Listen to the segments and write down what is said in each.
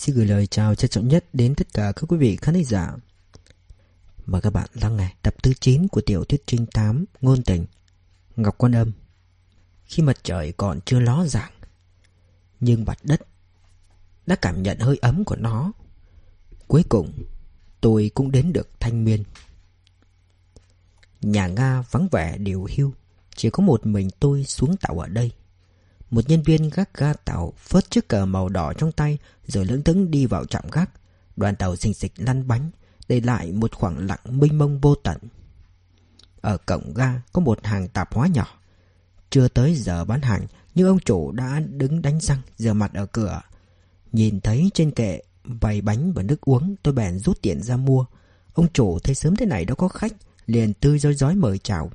Xin gửi lời chào trân trọng nhất đến tất cả các quý vị khán thính giả. Mời các bạn lắng nghe tập thứ 9 của tiểu thuyết trinh tám Ngôn tình, Ngọc Quan Âm. Khi mặt trời còn chưa ló dạng, Nhưng mặt đất đã cảm nhận hơi ấm của nó. Cuối cùng, tôi cũng đến được thanh miên. Nhà Nga vắng vẻ điều hưu, Chỉ có một mình tôi xuống tàu ở đây. Một nhân viên gác ga tàu phớt chiếc cờ màu đỏ trong tay, Rồi lững thững đi vào trạm gác. Đoàn tàu xình xịch lăn bánh, Để lại một khoảng lặng mênh mông vô tận. Ở cổng ga có một hàng tạp hóa nhỏ. Chưa tới giờ bán hàng, Nhưng ông chủ đã đứng đánh răng, Rửa mặt ở cửa. Nhìn thấy trên kệ bày bánh và nước uống, Tôi bèn rút tiền ra mua. Ông chủ thấy sớm thế này đã có khách, Liền tươi rói rói mời chào.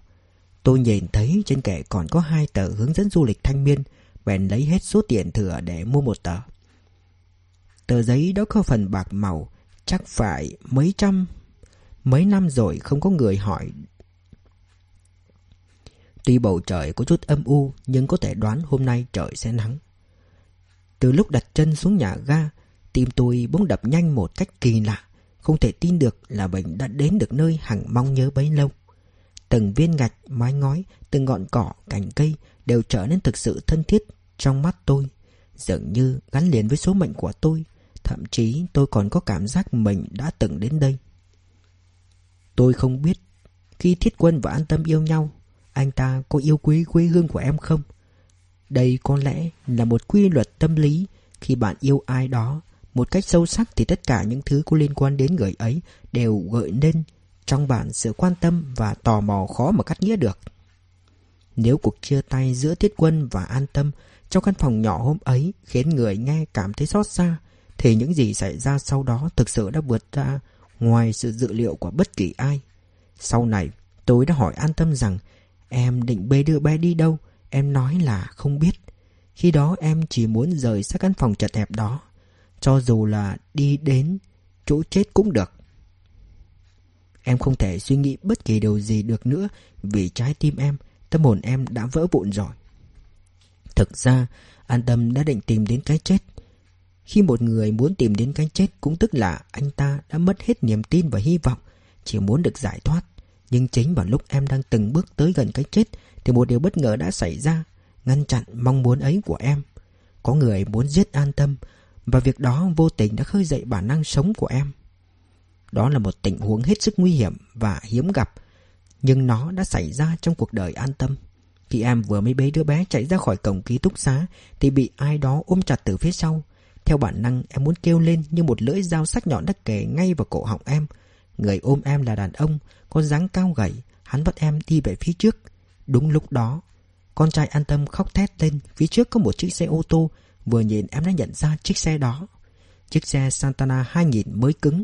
Tôi nhìn thấy trên kệ còn có hai tờ hướng dẫn du lịch thanh niên. Bèn lấy hết số tiền thừa để mua một tờ. Tờ giấy đó có phần bạc màu Chắc phải mấy trăm Mấy năm rồi không có người hỏi. Tuy bầu trời có chút âm u Nhưng có thể đoán hôm nay trời sẽ nắng. Từ lúc đặt chân xuống nhà ga Tim tôi bỗng đập nhanh một cách kỳ lạ. Không thể tin được là mình đã đến được nơi hằng mong nhớ bấy lâu. Từng viên gạch, mái ngói, từng ngọn cỏ, cành cây Đều trở nên thực sự thân thiết trong mắt tôi, Dường như gắn liền với số mệnh của tôi, Thậm chí tôi còn có cảm giác mình đã từng đến đây Tôi không biết Khi Thiết Quân và An Tâm yêu nhau, Anh ta có yêu quý quê hương của em không? Đây có lẽ là một quy luật tâm lý Khi bạn yêu ai đó một cách sâu sắc thì tất cả những thứ có liên quan đến người ấy đều gợi nên trong bạn sự quan tâm và tò mò khó mà cắt nghĩa được. Nếu cuộc chia tay giữa Thiết Quân và An Tâm trong căn phòng nhỏ hôm ấy khiến người nghe cảm thấy xót xa, thì những gì xảy ra sau đó thực sự đã vượt ra ngoài sự dự liệu của bất kỳ ai. Sau này, tôi đã hỏi An Tâm rằng em định bê đưa bé đi đâu, em nói là không biết. Khi đó em chỉ muốn rời xa căn phòng chật hẹp đó cho dù là đi đến chỗ chết cũng được Em không thể suy nghĩ bất kỳ điều gì được nữa Vì trái tim em Tâm hồn em đã vỡ vụn rồi Thực ra, An Tâm đã định tìm đến cái chết. Khi một người muốn tìm đến cái chết Cũng tức là anh ta đã mất hết niềm tin và hy vọng, Chỉ muốn được giải thoát. Nhưng chính vào lúc em đang từng bước tới gần cái chết Thì một điều bất ngờ đã xảy ra, Ngăn chặn mong muốn ấy của em. Có người muốn giết an tâm và việc đó vô tình đã khơi dậy bản năng sống của em. Đó là một tình huống hết sức nguy hiểm và hiếm gặp, Nhưng nó đã xảy ra trong cuộc đời an tâm. Khi em vừa mới bế đứa bé chạy ra khỏi cổng ký túc xá Thì bị ai đó ôm chặt từ phía sau. Theo bản năng, em muốn kêu lên như một lưỡi dao sắc nhọn đắc kề ngay vào cổ họng em. Người ôm em là đàn ông, Có dáng cao gầy, Hắn bắt em đi về phía trước. Đúng lúc đó, Con trai an tâm khóc thét lên, Phía trước có một chiếc xe ô tô, Vừa nhìn em đã nhận ra chiếc xe đó. Chiếc xe Santana 2000 mới cứng.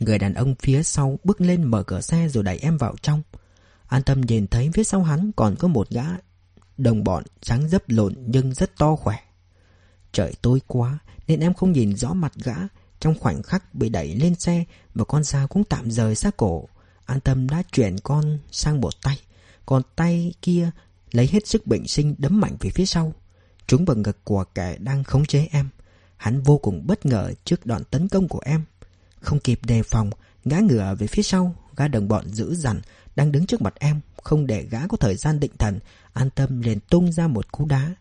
Người đàn ông phía sau bước lên mở cửa xe rồi đẩy em vào trong. An tâm nhìn thấy phía sau hắn còn có một gã Đồng bọn trắng dấp lộn nhưng rất to khỏe. Trời tối quá, nên em không nhìn rõ mặt gã. Trong khoảnh khắc bị đẩy lên xe Và con dao cũng tạm rời sát cổ, An tâm đã chuyển con sang một tay. Còn tay kia lấy hết sức bệnh sinh đấm mạnh về phía sau. Trúng vào ngực của kẻ đang khống chế em. Hắn vô cùng bất ngờ trước đoạn tấn công của em. Không kịp đề phòng, Ngã ngửa về phía sau, Gã đồng bọn dữ dằn đang đứng trước mặt em Không để gã có thời gian định thần An tâm liền tung ra một cú đá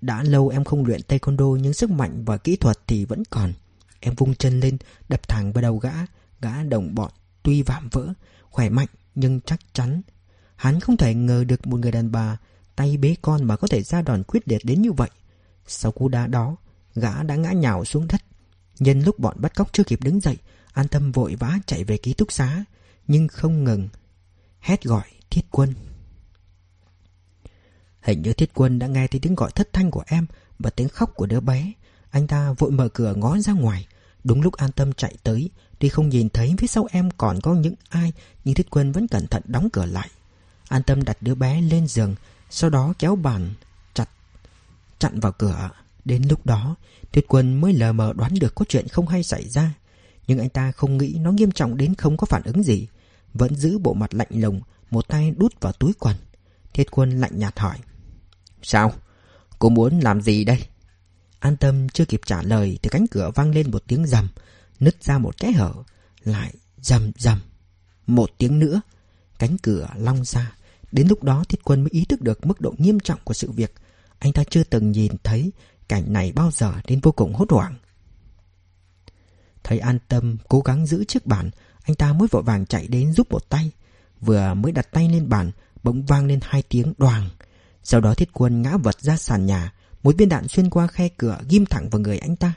Đã lâu em không luyện taekwondo Nhưng sức mạnh và kỹ thuật thì vẫn còn Em vung chân lên Đập thẳng vào đầu gã Gã đồng bọn tuy vạm vỡ Khỏe mạnh nhưng chắc chắn Hắn không thể ngờ được một người đàn bà tay bế con mà có thể ra đòn quyết liệt đến như vậy. Sau cú đá đó, gã đã ngã nhào xuống đất. Nhân lúc bọn bắt cóc chưa kịp đứng dậy, an tâm vội vã chạy về ký túc xá, nhưng không ngừng. Hét gọi thiết quân. Hình như thiết quân đã nghe thấy tiếng gọi thất thanh của em và tiếng khóc của đứa bé. Anh ta vội mở cửa ngó ra ngoài. Đúng lúc an tâm chạy tới, tuy không nhìn thấy phía sau em còn có những ai, nhưng thiết quân vẫn cẩn thận đóng cửa lại. An tâm đặt đứa bé lên giường, sau đó kéo bàn chặt chặn vào cửa. Đến lúc đó, thiết Quân mới lờ mờ đoán được có chuyện không hay xảy ra. Nhưng anh ta không nghĩ nó nghiêm trọng đến không có phản ứng gì. Vẫn giữ bộ mặt lạnh lùng, một tay đút vào túi quần. Thiết Quân lạnh nhạt hỏi. Sao? Cô muốn làm gì đây? An tâm chưa kịp trả lời thì cánh cửa vang lên một tiếng rầm, nứt ra một cái hở, lại rầm rầm. Một tiếng nữa, cánh cửa long ra. Đến lúc đó Thiết Quân mới ý thức được mức độ nghiêm trọng của sự việc. Anh ta chưa từng nhìn thấy cảnh này bao giờ nên vô cùng hốt hoảng. Thấy an tâm cố gắng giữ chiếc bàn, anh ta mới vội vàng chạy đến giúp một tay. Vừa mới đặt tay lên bàn, bỗng vang lên hai tiếng đoàng. Sau đó thiết quân ngã vật ra sàn nhà, một viên đạn xuyên qua khe cửa ghim thẳng vào người anh ta.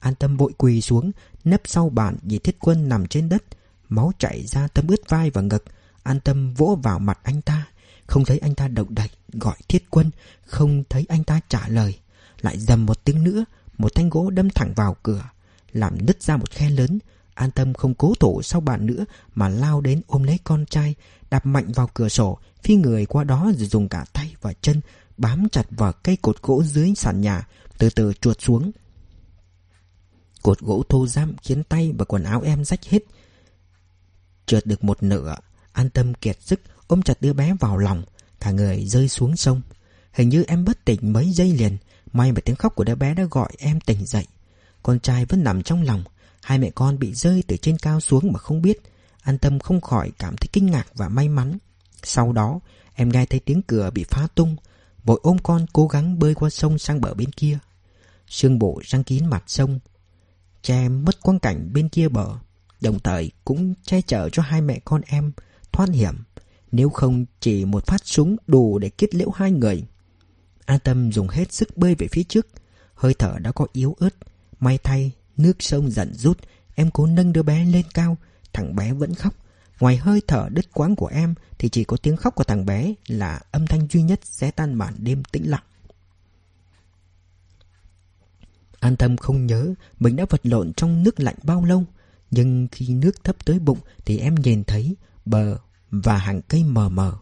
An tâm vội quỳ xuống, nấp sau bàn nhìn thiết quân nằm trên đất. Máu chảy ra tâm ướt vai và ngực. An tâm vỗ vào mặt anh ta. Không thấy anh ta động đậy, gọi thiết quân. Không thấy anh ta trả lời. Lại dầm một tiếng nữa, một thanh gỗ đâm thẳng vào cửa. Làm nứt ra một khe lớn. An tâm không cố thủ sau bạn nữa mà lao đến ôm lấy con trai, đạp mạnh vào cửa sổ, phi người qua đó rồi dùng cả tay và chân bám chặt vào cây cột gỗ dưới sàn nhà, từ từ chuột xuống. Cột gỗ thô giam khiến tay và quần áo em rách hết. Trượt được một nửa, an tâm kiệt sức ôm chặt đứa bé vào lòng, cả người rơi xuống sông. Hình như em bất tỉnh mấy giây liền, may mà tiếng khóc của đứa bé đã gọi em tỉnh dậy. Con trai vẫn nằm trong lòng, hai mẹ con bị rơi từ trên cao xuống mà không biết. An tâm không khỏi cảm thấy kinh ngạc và may mắn. Sau đó, em nghe thấy tiếng cửa bị phá tung, vội ôm con cố gắng bơi qua sông sang bờ bên kia. Sương bộ răng kín mặt sông, che mất quang cảnh bên kia bờ, đồng thời cũng che chở cho hai mẹ con em thoát hiểm. Nếu không chỉ một phát súng đủ để kết liễu hai người. An tâm dùng hết sức bơi về phía trước, hơi thở đã có yếu ớt. May thay, nước sông dần rút, em cố nâng đứa bé lên cao, thằng bé vẫn khóc. Ngoài hơi thở đứt quãng của em thì chỉ có tiếng khóc của thằng bé là âm thanh duy nhất sẽ tan màn đêm tĩnh lặng. An tâm không nhớ mình đã vật lộn trong nước lạnh bao lâu, nhưng khi nước thấp tới bụng thì em nhìn thấy bờ và hàng cây mờ mờ.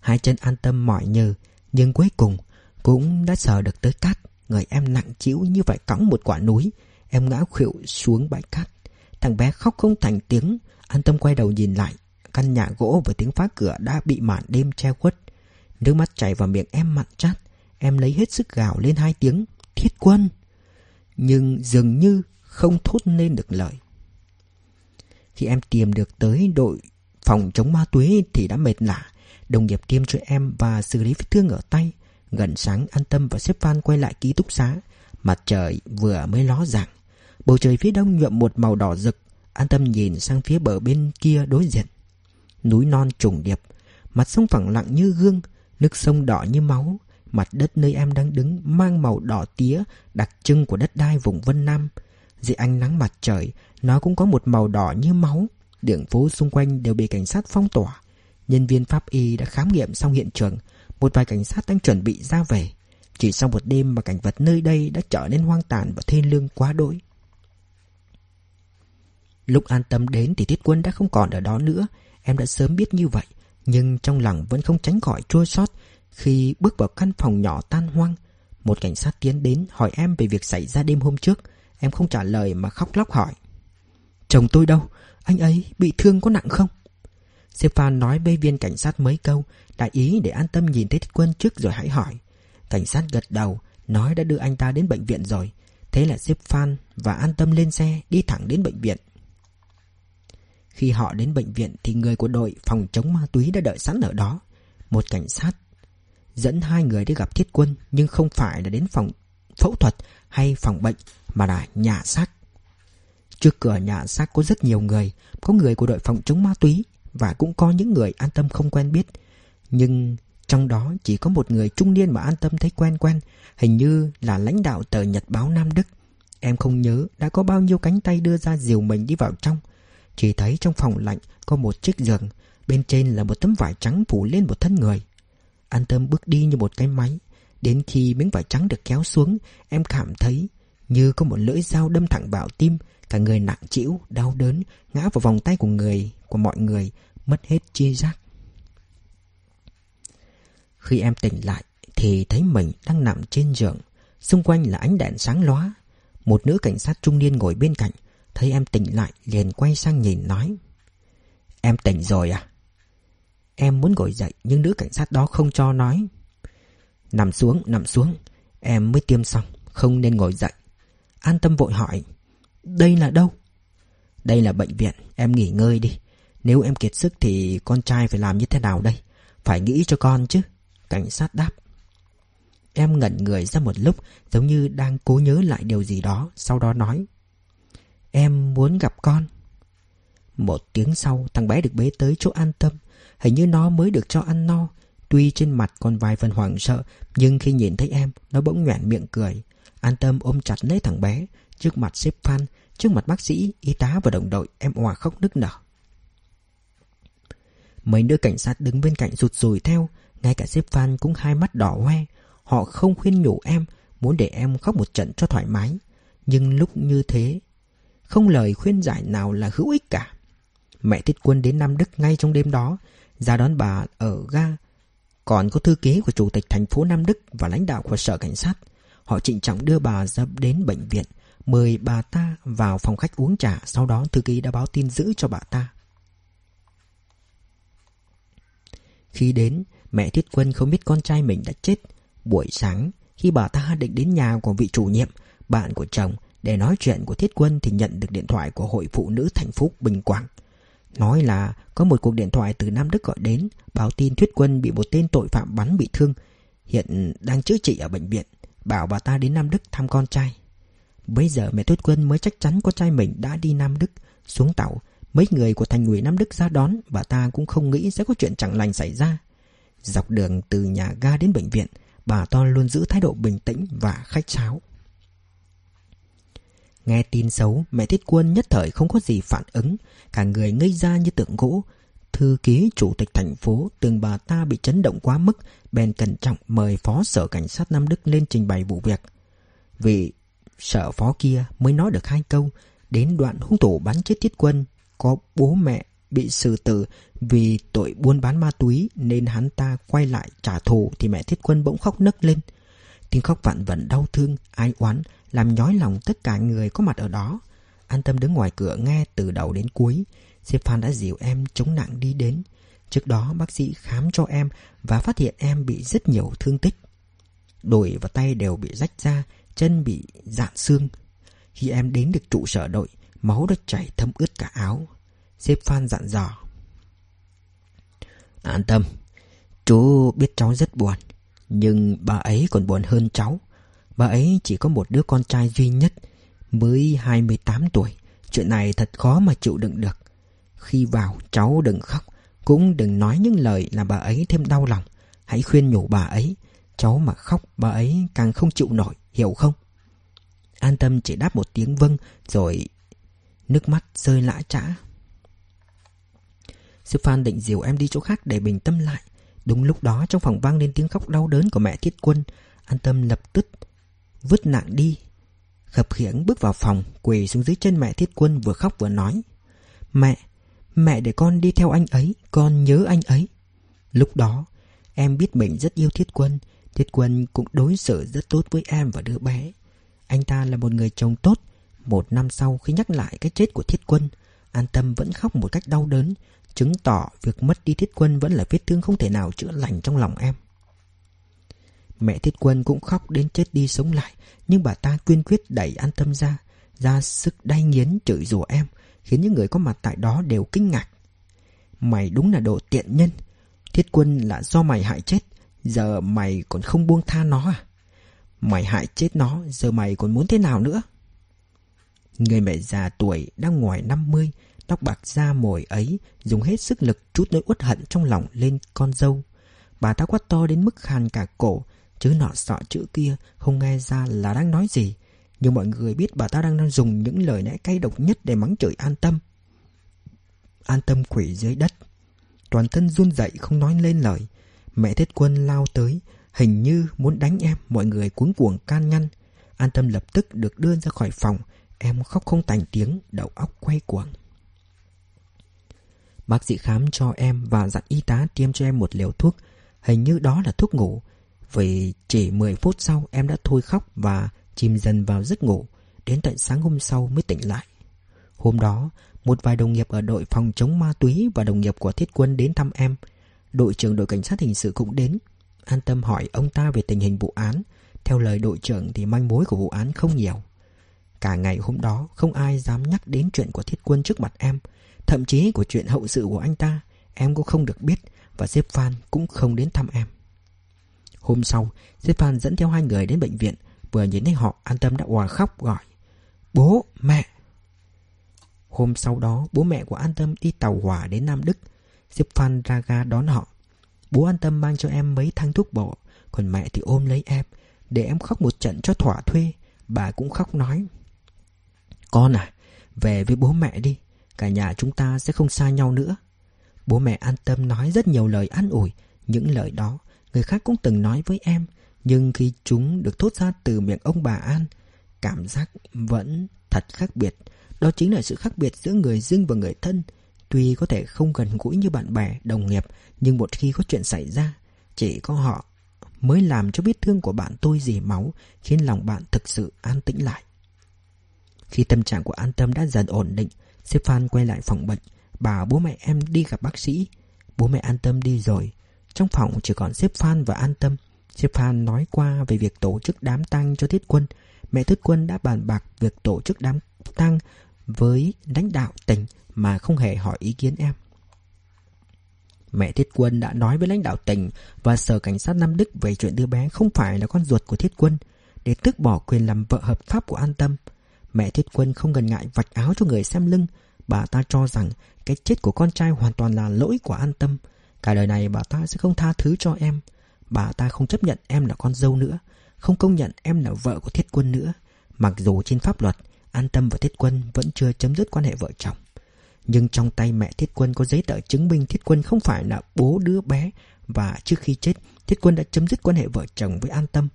Hai chân an tâm mỏi nhừ, nhưng cuối cùng cũng đã sờ được tới cát. Người em nặng chịu như phải cõng một quả núi. Em ngã khuỵu xuống bãi cát. Thằng bé khóc không thành tiếng, An tâm quay đầu nhìn lại. Căn nhà gỗ và tiếng phá cửa đã bị màn đêm che khuất. Nước mắt chảy vào miệng em mặn chát. Em lấy hết sức gào lên hai tiếng. Thiết quân! Nhưng dường như không thốt nên được lời. Khi em tìm được tới đội phòng chống ma túy thì đã mệt lạ Đồng nghiệp tiêm cho em và xử lý vết thương ở tay. Gần sáng an tâm và xếp van quay lại ký túc xá. Mặt trời vừa mới ló dạng. Bầu trời phía đông nhuộm một màu đỏ rực. An tâm nhìn sang phía bờ bên kia đối diện. Núi non trùng điệp, Mặt sông phẳng lặng như gương, Nước sông đỏ như máu, Mặt đất nơi em đang đứng mang màu đỏ tía Đặc trưng của đất đai vùng Vân Nam. Dưới ánh nắng mặt trời, Nó cũng có một màu đỏ như máu. Đường phố xung quanh đều bị cảnh sát phong tỏa. Nhân viên pháp y đã khám nghiệm xong hiện trường. Một vài cảnh sát đang chuẩn bị ra về. Chỉ sau một đêm mà cảnh vật nơi đây đã trở nên hoang tàn và thê lương quá đỗi Lúc an tâm đến thì Tiết Quân đã không còn ở đó nữa. Em đã sớm biết như vậy, nhưng trong lòng vẫn không tránh khỏi chua xót khi bước vào căn phòng nhỏ tan hoang. Một cảnh sát tiến đến hỏi em về việc xảy ra đêm hôm trước. Em không trả lời mà khóc lóc hỏi. Chồng tôi đâu? Anh ấy bị thương có nặng không? Stefan nói với viên cảnh sát mấy câu, đại ý để an tâm nhìn thấy Tiết Quân trước rồi hãy hỏi. Cảnh sát gật đầu, nói đã đưa anh ta đến bệnh viện rồi. Thế là Stefan và an tâm lên xe đi thẳng đến bệnh viện. Khi họ đến bệnh viện thì người của đội phòng chống ma túy đã đợi sẵn ở đó. Một cảnh sát dẫn hai người đi gặp thiết quân nhưng không phải là đến phòng phẫu thuật hay phòng bệnh mà là nhà xác. Trước cửa nhà xác có rất nhiều người, có người của đội phòng chống ma túy và cũng có những người an tâm không quen biết. Nhưng trong đó chỉ có một người trung niên mà an tâm thấy quen quen, hình như là lãnh đạo tờ Nhật báo Nam Đức. Em không nhớ đã có bao nhiêu cánh tay đưa ra dìu mình đi vào trong. Chỉ thấy trong phòng lạnh có một chiếc giường Bên trên là một tấm vải trắng phủ lên một thân người An tâm bước đi như một cái máy Đến khi miếng vải trắng được kéo xuống Em cảm thấy như có một lưỡi dao đâm thẳng vào tim Cả người nặng trĩu, đau đớn Ngã vào vòng tay của người Của mọi người Mất hết chi giác khi em tỉnh lại Thì thấy mình đang nằm trên giường. Xung quanh là ánh đèn sáng lóa. Một nữ cảnh sát trung niên ngồi bên cạnh, Thấy em tỉnh lại liền quay sang nhìn nói, Em tỉnh rồi à? Em muốn ngồi dậy nhưng nữ cảnh sát đó không cho nói. Nằm xuống nằm xuống, Em mới tiêm xong, Không nên ngồi dậy. An tâm vội hỏi, Đây là đâu? Đây là bệnh viện, Em nghỉ ngơi đi. Nếu em kiệt sức thì con trai phải làm như thế nào đây? Phải nghĩ cho con chứ. Cảnh sát đáp. Em ngẩn người ra một lúc Giống như đang cố nhớ lại điều gì đó Sau đó nói. Em muốn gặp con. Một tiếng sau thằng bé được bế tới chỗ an tâm. Hình như nó mới được cho ăn no. Tuy trên mặt còn vài phần hoảng sợ Nhưng khi nhìn thấy em Nó bỗng nhoẻn miệng cười. An tâm ôm chặt lấy thằng bé Trước mặt xếp Phan Trước mặt bác sĩ, y tá và đồng đội Em hòa khóc nức nở. Mấy đứa cảnh sát đứng bên cạnh rụt rùi theo ngay cả sếp Phan cũng hai mắt đỏ hoe. Họ không khuyên nhủ em Muốn để em khóc một trận cho thoải mái. Nhưng lúc như thế, Không lời khuyên giải nào là hữu ích cả. Mẹ Thiết Quân đến Nam Đức ngay trong đêm đó, Ra đón bà ở ga. Còn có thư ký của chủ tịch thành phố Nam Đức Và lãnh đạo của sở cảnh sát. Họ trịnh trọng đưa bà ra đến bệnh viện, Mời bà ta vào phòng khách uống trà. Sau đó thư ký đã báo tin giữ cho bà ta. Khi đến Mẹ Thiết Quân không biết con trai mình đã chết. Buổi sáng, Khi bà ta định đến nhà của vị chủ nhiệm, Bạn của chồng Để nói chuyện của Thiết Quân Thì nhận được điện thoại của Hội Phụ Nữ Thành phố Bình Quảng. Nói là có một cuộc điện thoại từ Nam Đức gọi đến, Báo tin Thuyết Quân bị một tên tội phạm bắn bị thương, Hiện đang chữa trị ở bệnh viện, Bảo bà ta đến Nam Đức thăm con trai. Bây giờ mẹ Thuyết Quân mới chắc chắn con trai mình đã đi Nam Đức, Xuống tàu. Mấy người của thành ủy Nam Đức ra đón, Bà ta cũng không nghĩ sẽ có chuyện chẳng lành xảy ra. Dọc đường từ nhà ga đến bệnh viện, Bà to luôn giữ thái độ bình tĩnh và khách sáo Nghe tin xấu, Mẹ Thiết Quân nhất thời không có gì phản ứng, Cả người ngây ra như tượng gỗ. Thư ký chủ tịch thành phố Từng bà ta bị chấn động quá mức, Bèn cẩn trọng mời phó sở cảnh sát Nam Đức Lên trình bày vụ việc. Vì sở phó kia mới nói được hai câu, Đến đoạn hung thủ bắn chết Thiết Quân, Có bố mẹ bị xử tử vì tội buôn bán ma túy nên hắn ta quay lại trả thù thì mẹ Thiết Quân bỗng khóc nấc lên. Tiếng khóc vạn vẩn đau thương, ai oán, làm nhói lòng tất cả người có mặt ở đó. An tâm đứng ngoài cửa nghe từ đầu đến cuối. Sếp Phan đã dìu em chống nặng đi đến. Trước đó bác sĩ khám cho em và phát hiện em bị rất nhiều thương tích. Đùi và tay đều bị rách ra, chân bị dạn xương. Khi em đến được trụ sở đội, máu đã chảy thấm ướt cả áo. Sếp Phan dặn dò. An tâm, chú biết cháu rất buồn, nhưng bà ấy còn buồn hơn cháu. Bà ấy chỉ có một đứa con trai duy nhất, mới 28 tuổi. Chuyện này thật khó mà chịu đựng được. Khi vào, cháu đừng khóc, cũng đừng nói những lời làm bà ấy thêm đau lòng. Hãy khuyên nhủ bà ấy, cháu mà khóc bà ấy càng không chịu nổi, hiểu không? An tâm chỉ đáp một tiếng vâng, rồi nước mắt rơi lã trã. Sư Phan định dìu em đi chỗ khác để bình tâm lại. Đúng lúc đó trong phòng vang lên tiếng khóc đau đớn của mẹ Thiết Quân. An tâm lập tức vứt nặng đi. Khập khiễng bước vào phòng, quỳ xuống dưới chân mẹ Thiết Quân vừa khóc vừa nói. Mẹ, mẹ để con đi theo anh ấy, con nhớ anh ấy. Lúc đó, em biết mình rất yêu Thiết Quân. Thiết Quân cũng đối xử rất tốt với em và đứa bé. Anh ta là một người chồng tốt. Một năm sau khi nhắc lại cái chết của Thiết Quân, An Tâm vẫn khóc một cách đau đớn, chứng tỏ việc mất đi thiết quân vẫn là vết thương không thể nào chữa lành trong lòng em. Mẹ thiết quân cũng khóc đến chết đi sống lại, nhưng bà ta quyên quyết đẩy an tâm ra, ra sức đay nghiến chửi rủa em, khiến những người có mặt tại đó đều kinh ngạc. Mày đúng là đồ tiện nhân, thiết quân là do mày hại chết, giờ mày còn không buông tha nó à? Mày hại chết nó, giờ mày còn muốn thế nào nữa? Người mẹ già tuổi đang ngoài 50 Tóc bạc da mồi ấy dùng hết sức lực trút nỗi uất hận trong lòng lên con dâu. Bà ta quát to đến mức khàn cả cổ, chứ nọ sọ chữ kia không nghe ra là đang nói gì. Nhưng mọi người biết bà ta đang dùng những lời lẽ cay độc nhất để mắng chửi an tâm. An tâm quỷ dưới đất. Toàn thân run dậy không nói lên lời. Mẹ Thiết Quân lao tới, hình như muốn đánh em, mọi người cuống cuồng can ngăn. An tâm lập tức được đưa ra khỏi phòng, em khóc không thành tiếng, đầu óc quay cuồng. Bác sĩ khám cho em và dặn y tá tiêm cho em một liều thuốc. Hình như đó là thuốc ngủ. Vì chỉ 10 phút sau em đã thôi khóc và chìm dần vào giấc ngủ. Đến tận sáng hôm sau mới tỉnh lại. Hôm đó, một vài đồng nghiệp ở đội phòng chống ma túy và đồng nghiệp của thiết quân đến thăm em. Đội trưởng đội cảnh sát hình sự cũng đến An tâm hỏi ông ta về tình hình vụ án. Theo lời đội trưởng thì manh mối của vụ án không nhiều. Cả ngày hôm đó không ai dám nhắc đến chuyện của thiết quân trước mặt em. Thậm chí của chuyện hậu sự của anh ta Em cũng không được biết Và sếp Phan cũng không đến thăm em. Hôm sau Sếp Phan dẫn theo hai người đến bệnh viện Vừa nhìn thấy họ an tâm đã hòa khóc gọi Bố, mẹ! Hôm sau đó bố mẹ của An Tâm đi tàu hỏa đến Nam Đức. Sếp Phan ra ga đón họ. Bố An Tâm mang cho em mấy thang thuốc bổ Còn mẹ thì ôm lấy em Để em khóc một trận cho thỏa thuê. Bà cũng khóc nói Con à Về với bố mẹ đi. Cả nhà chúng ta sẽ không xa nhau nữa. Bố mẹ an tâm nói rất nhiều lời an ủi Những lời đó Người khác cũng từng nói với em Nhưng khi chúng được thốt ra từ miệng ông bà An Cảm giác vẫn thật khác biệt. Đó chính là sự khác biệt giữa người dưng và người thân. Tuy có thể không gần gũi như bạn bè, đồng nghiệp Nhưng một khi có chuyện xảy ra Chỉ có họ mới làm cho vết thương của bạn tôi dì máu Khiến lòng bạn thực sự an tĩnh lại. Khi tâm trạng của An Tâm đã dần ổn định Sếp Phan quay lại phòng bệnh. Bảo bố mẹ em đi gặp bác sĩ. Bố mẹ an tâm đi rồi. Trong phòng chỉ còn sếp Phan và an tâm. Sếp Phan nói qua về việc tổ chức đám tang cho Thiết Quân. Mẹ Thiết Quân đã bàn bạc việc tổ chức đám tang với lãnh đạo tỉnh mà không hề hỏi ý kiến em. Mẹ Thiết Quân đã nói với lãnh đạo tỉnh và sở cảnh sát Nam Đức về chuyện đứa bé không phải là con ruột của Thiết Quân, để tước bỏ quyền làm vợ hợp pháp của An Tâm. Mẹ Thiết Quân không ngần ngại vạch áo cho người xem lưng. Bà ta cho rằng cái chết của con trai hoàn toàn là lỗi của An Tâm. Cả đời này bà ta sẽ không tha thứ cho em. Bà ta không chấp nhận em là con dâu nữa, không công nhận em là vợ của Thiết Quân nữa. Mặc dù trên pháp luật, An Tâm và Thiết Quân vẫn chưa chấm dứt quan hệ vợ chồng. Nhưng trong tay mẹ Thiết Quân có giấy tờ chứng minh Thiết Quân không phải là bố đứa bé và trước khi chết, Thiết Quân đã chấm dứt quan hệ vợ chồng với An Tâm.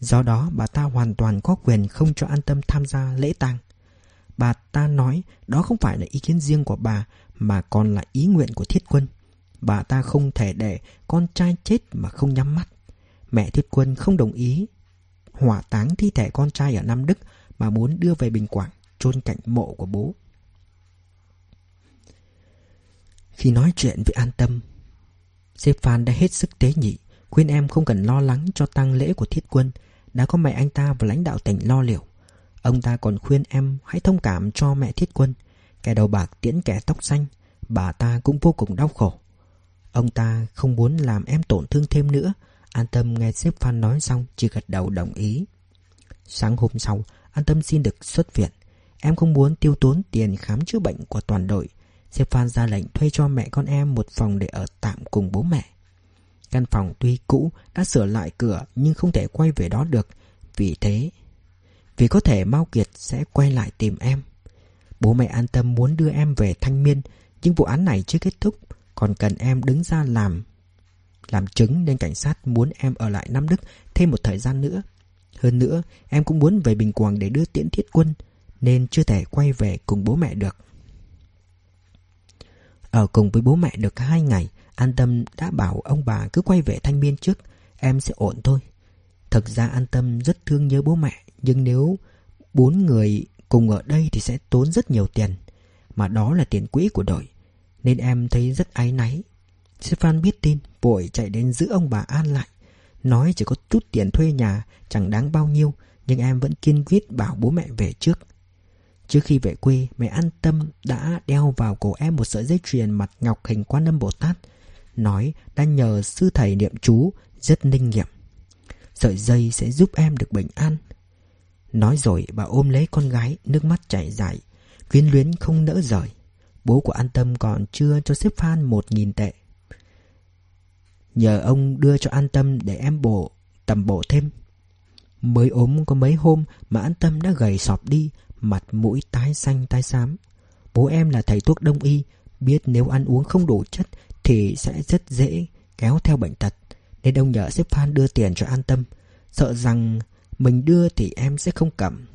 Do đó, bà ta hoàn toàn có quyền không cho An Tâm tham gia lễ tang. Bà ta nói đó không phải là ý kiến riêng của bà mà còn là ý nguyện của Thiết Quân. Bà ta không thể để con trai chết mà không nhắm mắt. Mẹ Thiết Quân không đồng ý hỏa táng thi thể con trai ở Nam Đức mà muốn đưa về Bình Quảng chôn cạnh mộ của bố. Khi nói chuyện với An Tâm, sếp Phan đã hết sức tế nhị, khuyên em không cần lo lắng cho tang lễ của Thiết Quân, đã có mẹ anh ta và lãnh đạo tỉnh lo liệu. Ông ta còn khuyên em hãy thông cảm cho mẹ Thiết Quân, kẻ đầu bạc tiễn kẻ tóc xanh, bà ta cũng vô cùng đau khổ. Ông ta không muốn làm em tổn thương thêm nữa, An Tâm nghe sếp Phan nói xong chỉ gật đầu đồng ý. Sáng hôm sau, An Tâm xin được xuất viện. Em không muốn tiêu tốn tiền khám chữa bệnh của toàn đội. Sếp Phan ra lệnh thuê cho mẹ con em một phòng để ở tạm cùng bố mẹ. Căn phòng tuy cũ đã sửa lại cửa nhưng không thể quay về đó được. Vì thế, vì có thể Mao Kiệt sẽ quay lại tìm em. Bố mẹ an tâm muốn đưa em về thanh miên nhưng vụ án này chưa kết thúc còn cần em đứng ra làm làm chứng nên cảnh sát muốn em ở lại Nam Đức thêm một thời gian nữa. Hơn nữa, em cũng muốn về Bình Quảng để đưa tiễn thiết quân, nên chưa thể quay về cùng bố mẹ được. Ở cùng với bố mẹ được hai ngày, An Tâm đã bảo ông bà cứ quay về Thanh Biên trước, em sẽ ổn thôi. Thực ra An Tâm rất thương nhớ bố mẹ, nhưng nếu bốn người cùng ở đây thì sẽ tốn rất nhiều tiền, mà đó là tiền quỹ của đội, nên em thấy rất áy náy. Stefan biết tin, vội chạy đến giữ ông bà An lại. Nói chỉ có chút tiền thuê nhà, chẳng đáng bao nhiêu, nhưng em vẫn kiên quyết bảo bố mẹ về trước. Trước khi về quê, mẹ an tâm đã đeo vào cổ em một sợi dây chuyền mặt ngọc hình quan âm Bồ Tát. Nói đã nhờ sư thầy niệm chú rất linh nghiệm. Sợi dây sẽ giúp em được bình an. Nói rồi bà ôm lấy con gái, nước mắt chảy dài, quyến luyến không nỡ rời. Bố của An Tâm còn chưa cho xếp Phan một nghìn tệ. Nhờ ông đưa cho An Tâm để em bổ, tầm bổ thêm. Mới ốm có mấy hôm mà An Tâm đã gầy sọp đi, mặt mũi tái xanh tái xám. Bố em là thầy thuốc đông y, biết nếu ăn uống không đủ chất thì sẽ rất dễ kéo theo bệnh tật. Nên ông nhờ xếp Phan đưa tiền cho an tâm, sợ rằng mình đưa thì em sẽ không cầm.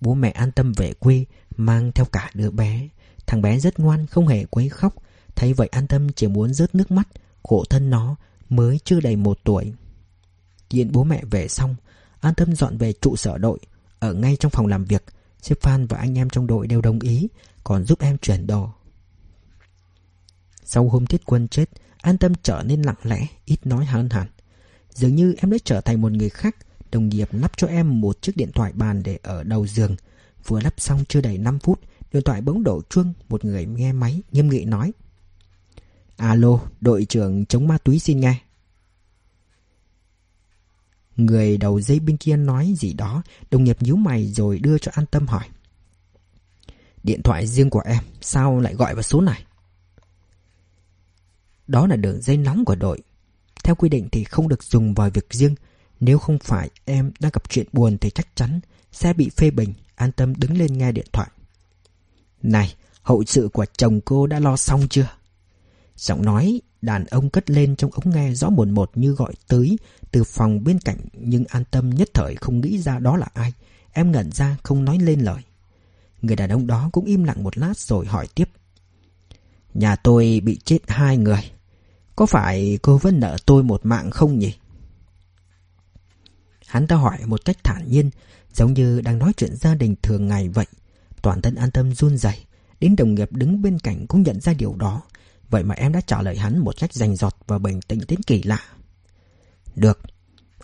Bố mẹ an tâm về quê, mang theo cả đứa bé. Thằng bé rất ngoan, không hề quấy khóc. Thấy vậy an tâm chỉ muốn rớt nước mắt, khổ thân nó mới chưa đầy một tuổi. tiện bố mẹ về xong, an tâm dọn về trụ sở đội, ở ngay trong phòng làm việc, sếp Phan và anh em trong đội đều đồng ý, còn giúp em chuyển đồ. Sau hôm thiết quân chết, an tâm trở nên lặng lẽ, ít nói hơn hẳn. Dường như em đã trở thành một người khác Đồng nghiệp lắp cho em một chiếc điện thoại bàn để ở đầu giường. Vừa lắp xong chưa đầy 5 phút Điện thoại bỗng đổ chuông Một người nghe máy nghiêm nghị nói. Alo, đội trưởng chống ma túy xin nghe. Người đầu dây bên kia nói gì đó Đồng nghiệp nhíu mày rồi đưa cho an tâm hỏi. Điện thoại riêng của em Sao lại gọi vào số này? Đó là đường dây nóng của đội Theo quy định thì không được dùng vào việc riêng Nếu không phải em đang gặp chuyện buồn Thì chắc chắn sẽ bị phê bình An tâm đứng lên nghe điện thoại Này, Hậu sự của chồng cô đã lo xong chưa Giọng nói đàn ông cất lên trong ống nghe rõ mồn một như gọi tới từ phòng bên cạnh, nhưng an tâm nhất thời không nghĩ ra đó là ai. Em ngẩn ra, không nói lên lời. Người đàn ông đó cũng im lặng một lát rồi hỏi tiếp. Nhà tôi bị chết hai người. Có phải cô vẫn nợ tôi một mạng không nhỉ? Hắn ta hỏi một cách thản nhiên, giống như đang nói chuyện gia đình thường ngày vậy. Toàn thân an tâm run rẩy, đến đồng nghiệp đứng bên cạnh cũng nhận ra điều đó. Vậy mà em đã trả lời hắn một cách rành giọt và bình tĩnh đến kỳ lạ. Được,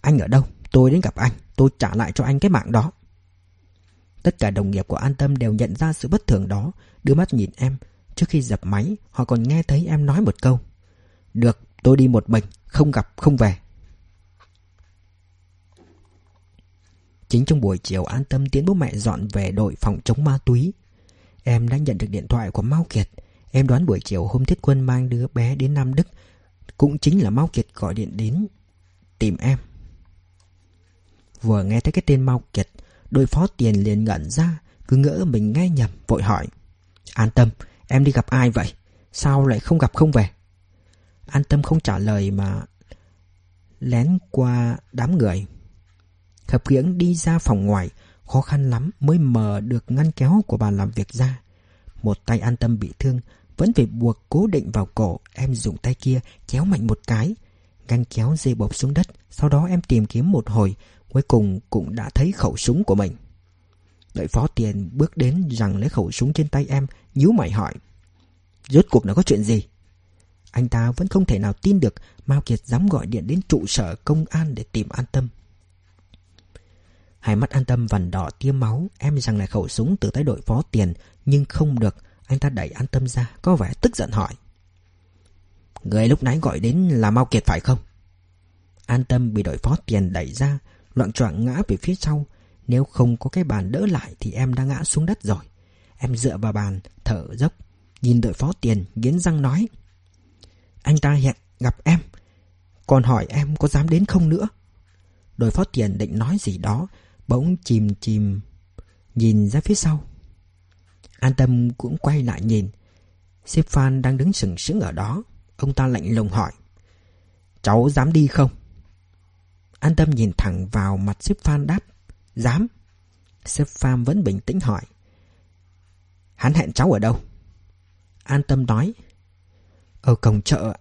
anh ở đâu? Tôi đến gặp anh, tôi trả lại cho anh cái mạng đó. Tất cả đồng nghiệp của An Tâm đều nhận ra sự bất thường đó, đưa mắt nhìn em. Trước khi dập máy, họ còn nghe thấy em nói một câu. Được, tôi đi một mình, không gặp, không về. Chính trong buổi chiều An Tâm tiến bố mẹ dọn về đội phòng chống ma túy. Em đã nhận được điện thoại của Mao Kiệt. Em đoán buổi chiều hôm Thiết Quân mang đứa bé đến Nam Đức cũng chính là Mao Kiệt gọi điện đến tìm em. Vừa nghe thấy cái tên Mao Kiệt, đôi phó tiền liền ngẩn ra, cứ ngỡ mình nghe nhầm, vội hỏi. An tâm, em đi gặp ai vậy? Sao lại không gặp không về? An tâm không trả lời mà lén qua đám người. Khập khiễng đi ra phòng ngoài, khó khăn lắm mới mở được ngăn kéo của bàn làm việc ra. Một tay an tâm bị thương, vẫn phải buộc cố định vào cổ, em dùng tay kia kéo mạnh một cái. Ngăn kéo dây bộp xuống đất, sau đó em tìm kiếm một hồi, cuối cùng cũng đã thấy khẩu súng của mình. Đợi phó tiền bước đến rằng lấy khẩu súng trên tay em, nhíu mày hỏi. Rốt cuộc nó có chuyện gì? Anh ta vẫn không thể nào tin được Mao Kiệt dám gọi điện đến trụ sở công an để tìm an tâm. Hai mắt an tâm vằn đỏ tiêm máu, em rằng là khẩu súng từ tay đội phó tiền, nhưng không được, anh ta đẩy an tâm ra, có vẻ tức giận hỏi. Người lúc nãy gọi đến là Mao Kiệt phải không? An tâm bị đội phó tiền đẩy ra, loạn choạng ngã về phía sau. Nếu không có cái bàn đỡ lại thì em đã ngã xuống đất rồi. Em dựa vào bàn, thở dốc, nhìn đội phó tiền, nghiến răng nói. Anh ta hẹn gặp em, còn hỏi em có dám đến không nữa. Đội phó tiền định nói gì đó, bỗng chìm chìm, nhìn ra phía sau. An tâm cũng quay lại nhìn. Sếp Phan đang đứng sừng sững ở đó. Ông ta lạnh lùng hỏi. Cháu dám đi không? An tâm nhìn thẳng vào mặt sếp Phan đáp. Dám. Sếp Phan vẫn bình tĩnh hỏi. Hắn hẹn cháu ở đâu? An tâm nói. Ở cổng chợ.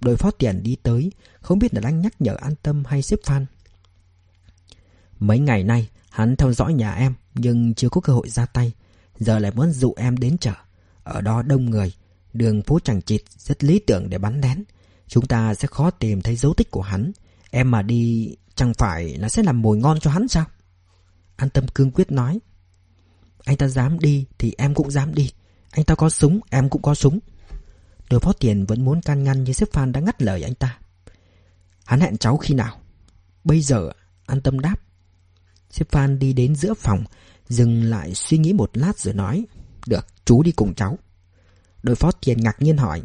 Đội phó tiền đi tới. Không biết là đang nhắc nhở an tâm hay xếp Phan. Mấy ngày nay hắn theo dõi nhà em nhưng chưa có cơ hội ra tay. Giờ lại muốn dụ em đến chợ. Ở đó đông người. Đường phố chẳng chịt rất lý tưởng để bắn đén. Chúng ta sẽ khó tìm thấy dấu tích của hắn. Em mà đi chẳng phải là sẽ làm mồi ngon cho hắn sao? An tâm cương quyết nói. Anh ta dám đi thì em cũng dám đi. Anh ta có súng, em cũng có súng. Đội phó tiền vẫn muốn can ngăn nhưng sếp Phan đã ngắt lời anh ta. Hắn hẹn cháu khi nào? Bây giờ, an tâm đáp. Sếp Phan đi đến giữa phòng, dừng lại suy nghĩ một lát rồi nói. Được, chú đi cùng cháu. Đội phó tiền ngạc nhiên hỏi.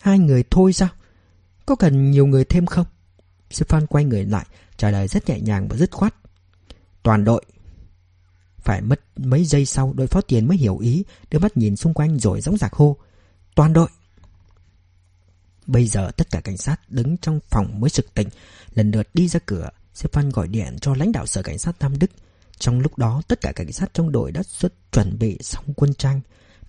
Hai người thôi sao? Có cần nhiều người thêm không? Sếp Phan quay người lại, trả lời rất nhẹ nhàng và dứt khoát. Toàn đội. Phải mất mấy giây sau, đội phó tiền mới hiểu ý, đưa mắt nhìn xung quanh rồi dõng dạc hô. Toàn đội. Bây giờ tất cả cảnh sát đứng trong phòng mới sực tỉnh, lần lượt đi ra cửa. Stefan gọi điện cho lãnh đạo sở cảnh sát Nam Đức. Trong lúc đó, tất cả cảnh sát trong đội đã xuất chuẩn bị xong quân trang.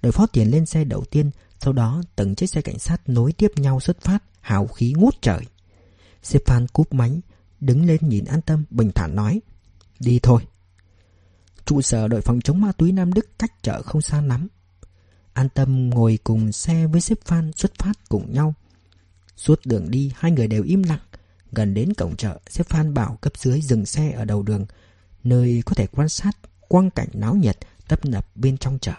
Đội phó tiền lên xe đầu tiên, sau đó từng chiếc xe cảnh sát nối tiếp nhau xuất phát, hào khí ngút trời. Stefan cúp máy, đứng lên nhìn an tâm, bình thản nói. Đi thôi. Trụ sở đội phòng chống ma túy Nam Đức cách chợ không xa lắm. An tâm ngồi cùng xe với Stefan xuất phát cùng nhau. Suốt đường đi, hai người đều im lặng. Gần đến cổng chợ, Xếp Phan bảo cấp dưới dừng xe ở đầu đường, nơi có thể quan sát quang cảnh náo nhiệt tấp nập bên trong chợ.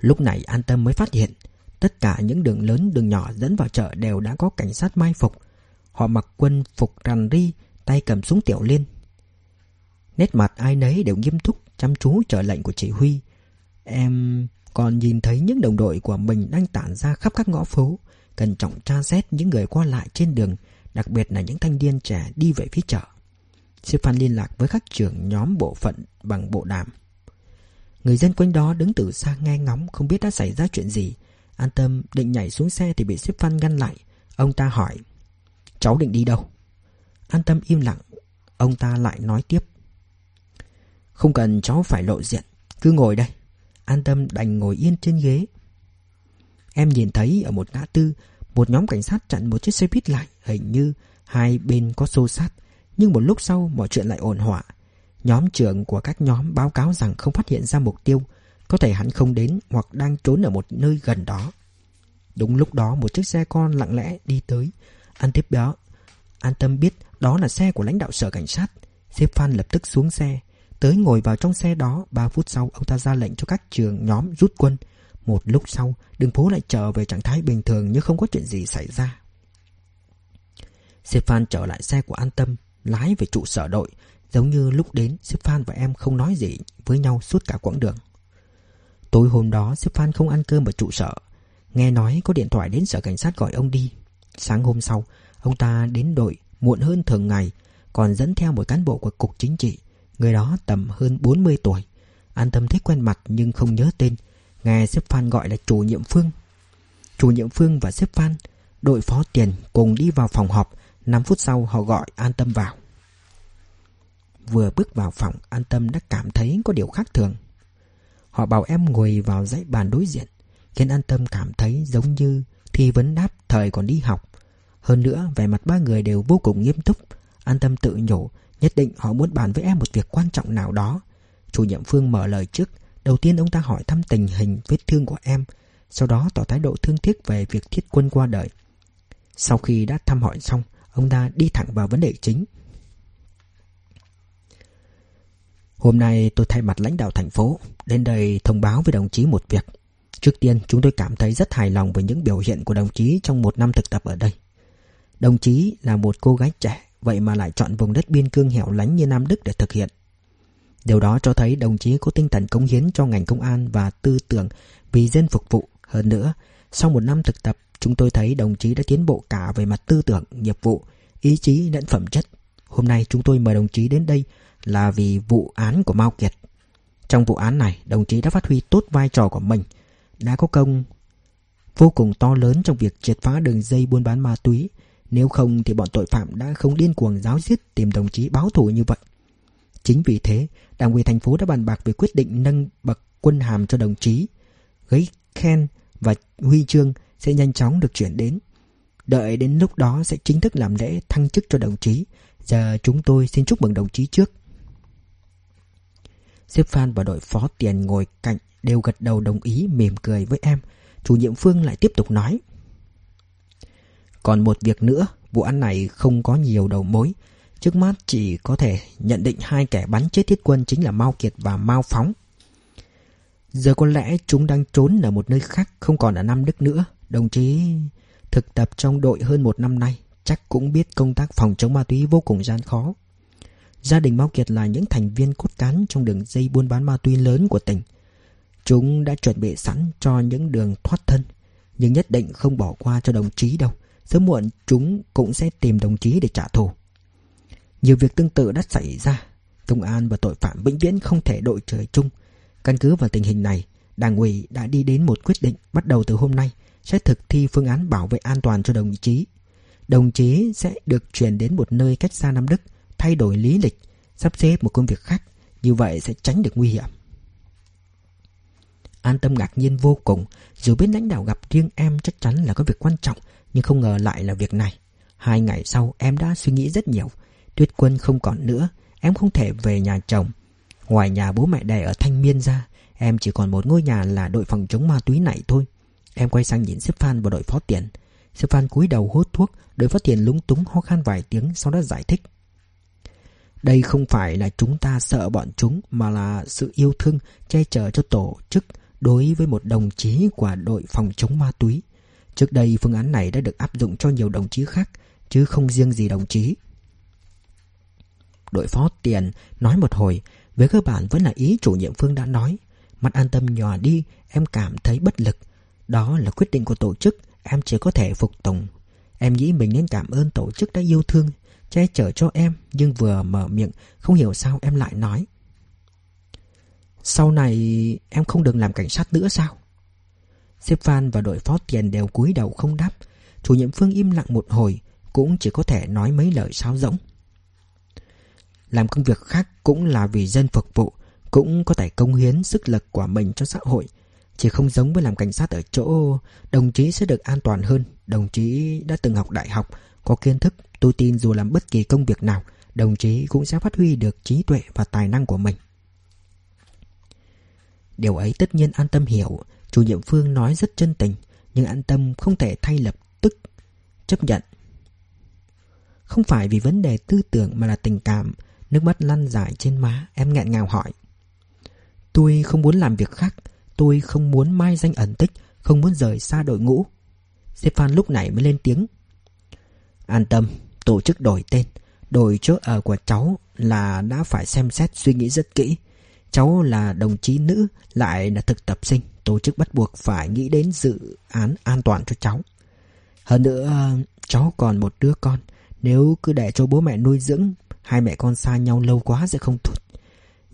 Lúc này an tâm mới phát hiện, tất cả những đường lớn đường nhỏ dẫn vào chợ đều đã có cảnh sát mai phục. Họ mặc quân phục rằn ri, tay cầm súng tiểu liên. Nét mặt ai nấy đều nghiêm túc, chăm chú chờ lệnh của chỉ huy. Em còn nhìn thấy những đồng đội của mình đang tản ra khắp các ngõ phố, cẩn trọng tra xét những người qua lại trên đường, đặc biệt là những thanh niên trẻ đi về phía chợ. Stefan liên lạc với các trưởng nhóm bộ phận bằng bộ đàm. Người dân quanh đó đứng từ xa nghe ngóng không biết đã xảy ra chuyện gì. An tâm định nhảy xuống xe thì bị Stefan ngăn lại. Ông ta hỏi Cháu định đi đâu? An tâm im lặng. Ông ta lại nói tiếp Không cần cháu phải lộ diện Cứ ngồi đây An tâm đành ngồi yên trên ghế. Em nhìn thấy ở một ngã tư, Một nhóm cảnh sát chặn một chiếc xe buýt lại, Hình như hai bên có xô sát Nhưng một lúc sau, mọi chuyện lại ổn hỏa. Nhóm trưởng của các nhóm báo cáo rằng không phát hiện ra mục tiêu. Có thể hắn không đến hoặc đang trốn ở một nơi gần đó. Đúng lúc đó, một chiếc xe con lặng lẽ đi tới. An tiếp đó, An tâm biết đó là xe của lãnh đạo sở cảnh sát. Xếp Phan lập tức xuống xe. Tới ngồi vào trong xe đó 3 phút sau ông ta ra lệnh cho các trường nhóm rút quân. Một lúc sau, đường phố lại trở về trạng thái bình thường như không có chuyện gì xảy ra. Sếp trở lại xe của An Tâm, Lái về trụ sở đội. Giống như lúc đến, Sếp và em không nói gì với nhau suốt cả quãng đường. Tối hôm đó, Sếp không ăn cơm ở trụ sở. Nghe nói có điện thoại đến sở cảnh sát gọi ông đi. Sáng hôm sau, Ông ta đến đội muộn hơn thường ngày, Còn dẫn theo một cán bộ của cục chính trị. Người đó tầm hơn 40 tuổi. An tâm thấy quen mặt nhưng không nhớ tên. Nghe sếp Phan gọi là chủ nhiệm Phương. Chủ nhiệm Phương và sếp Phan Đội phó tiền cùng đi vào phòng họp. 5 phút sau họ gọi An Tâm vào. Vừa bước vào phòng, An Tâm đã cảm thấy có điều khác thường. Họ bảo em ngồi vào dãy bàn đối diện, Khiến An Tâm cảm thấy giống như Thi vấn đáp thời còn đi học. Hơn nữa, vẻ mặt ba người đều vô cùng nghiêm túc. An Tâm tự nhủ Nhất định họ muốn bàn với em một việc quan trọng nào đó. Chủ nhiệm Phương mở lời trước. Đầu tiên ông ta hỏi thăm tình hình vết thương của em, Sau đó tỏ thái độ thương tiếc về việc thiết quân qua đời. Sau khi đã thăm hỏi xong, Ông ta đi thẳng vào vấn đề chính. Hôm nay tôi thay mặt lãnh đạo thành phố, Đến đây thông báo với đồng chí một việc. Trước tiên, chúng tôi cảm thấy rất hài lòng với những biểu hiện của đồng chí trong một năm thực tập ở đây. Đồng chí là một cô gái trẻ Vậy mà lại chọn vùng đất biên cương hẻo lánh như Nam Đức để thực hiện Điều đó cho thấy đồng chí có tinh thần cống hiến cho ngành công an và tư tưởng vì dân phục vụ. Hơn nữa, sau một năm thực tập, chúng tôi thấy đồng chí đã tiến bộ cả về mặt tư tưởng, nghiệp vụ, ý chí lẫn phẩm chất. Hôm nay chúng tôi mời đồng chí đến đây là vì vụ án của Mao Kiệt. Trong vụ án này, đồng chí đã phát huy tốt vai trò của mình, đã có công vô cùng to lớn trong việc triệt phá đường dây buôn bán ma túy. Nếu không thì bọn tội phạm đã không điên cuồng giáo giết tìm đồng chí báo thù như vậy. Chính vì thế, Đảng ủy thành phố đã bàn bạc về quyết định nâng bậc quân hàm cho đồng chí. Giấy khen và huy chương sẽ nhanh chóng được chuyển đến. Đợi đến lúc đó sẽ chính thức làm lễ thăng chức cho đồng chí. Giờ chúng tôi xin chúc mừng đồng chí trước. Sếp Phan và đội phó tiền ngồi cạnh đều gật đầu đồng ý mỉm cười với em. Chủ nhiệm Phương lại tiếp tục nói. Còn một việc nữa, vụ án này không có nhiều đầu mối. Trước mắt chỉ có thể nhận định hai kẻ bắn chết thiết quân chính là Mao Kiệt và Mao Phóng. Giờ có lẽ chúng đang trốn ở một nơi khác không còn ở Nam Đức nữa. Đồng chí thực tập trong đội hơn một năm nay chắc cũng biết công tác phòng chống ma túy vô cùng gian khó. Gia đình Mao Kiệt là những thành viên cốt cán trong đường dây buôn bán ma túy lớn của tỉnh. Chúng đã chuẩn bị sẵn cho những đường thoát thân, nhưng nhất định không bỏ qua cho đồng chí đâu. Sớm muộn chúng cũng sẽ tìm đồng chí để trả thù. Nhiều việc tương tự đã xảy ra. Công an và tội phạm vĩnh viễn không thể đội trời chung. Căn cứ vào tình hình này, Đảng ủy đã đi đến một quyết định bắt đầu từ hôm nay sẽ thực thi phương án bảo vệ an toàn cho đồng chí. Đồng chí sẽ được chuyển đến một nơi cách xa Nam Đức, thay đổi lý lịch, sắp xếp một công việc khác, như vậy sẽ tránh được nguy hiểm. An tâm ngạc nhiên vô cùng, dù biết lãnh đạo gặp riêng em chắc chắn là có việc quan trọng, nhưng không ngờ lại là việc này. Hai ngày sau em đã suy nghĩ rất nhiều, Tuyết Quân không còn nữa. Em không thể về nhà chồng. Ngoài nhà bố mẹ đẻ ở Thanh Miên ra Em chỉ còn một ngôi nhà là đội phòng chống ma túy này thôi. Em quay sang nhìn xếp Phan và đội phó tiền. Sư Phan cúi đầu hút thuốc Đội phó tiền lúng túng ho khan vài tiếng Sau đó giải thích. Đây không phải là chúng ta sợ bọn chúng Mà là sự yêu thương Che chở cho tổ chức Đối với một đồng chí của đội phòng chống ma túy. Trước đây, phương án này đã được áp dụng cho nhiều đồng chí khác, Chứ không riêng gì đồng chí. Đội phó tiền nói một hồi, Về cơ bản vẫn là ý chủ nhiệm Phương đã nói. Mặt an tâm nhòa đi, Em cảm thấy bất lực. Đó là quyết định của tổ chức, Em chỉ có thể phục tùng. Em nghĩ mình nên cảm ơn tổ chức đã yêu thương, Che chở cho em, Nhưng vừa mở miệng, Không hiểu sao em lại nói. Sau này, em không được làm cảnh sát nữa sao? Sếp Phan và đội phó tiền đều cúi đầu không đáp. Chủ nhiệm Phương im lặng một hồi, Cũng chỉ có thể nói mấy lời sao rỗng. Làm công việc khác cũng là vì dân phục vụ, Cũng có thể công hiến sức lực của mình cho xã hội. Chỉ không giống với làm cảnh sát ở chỗ, Đồng chí sẽ được an toàn hơn. Đồng chí đã từng học đại học, Có kiến thức Tôi tin dù làm bất kỳ công việc nào, Đồng chí cũng sẽ phát huy được trí tuệ và tài năng của mình. Điều ấy tất nhiên an tâm hiểu Chủ nhiệm Phương nói rất chân tình, Nhưng an tâm không thể thay lập tức Chấp nhận. Không phải vì vấn đề tư tưởng mà là tình cảm, Nước mắt lăn dài trên má, Em nghẹn ngào hỏi. Tôi không muốn làm việc khác, Tôi không muốn mai danh ẩn tích, Không muốn rời xa đội ngũ. Stefan lúc này mới lên tiếng. An tâm, Tổ chức đổi tên, Đổi chỗ ở của cháu là đã phải xem xét suy nghĩ rất kỹ. Cháu là đồng chí nữ, Lại là thực tập sinh. Tổ chức bắt buộc phải nghĩ đến dự án an toàn cho cháu. Hơn nữa, Cháu còn một đứa con. Nếu cứ để cho bố mẹ nuôi dưỡng Hai mẹ con xa nhau lâu quá sẽ không tốt.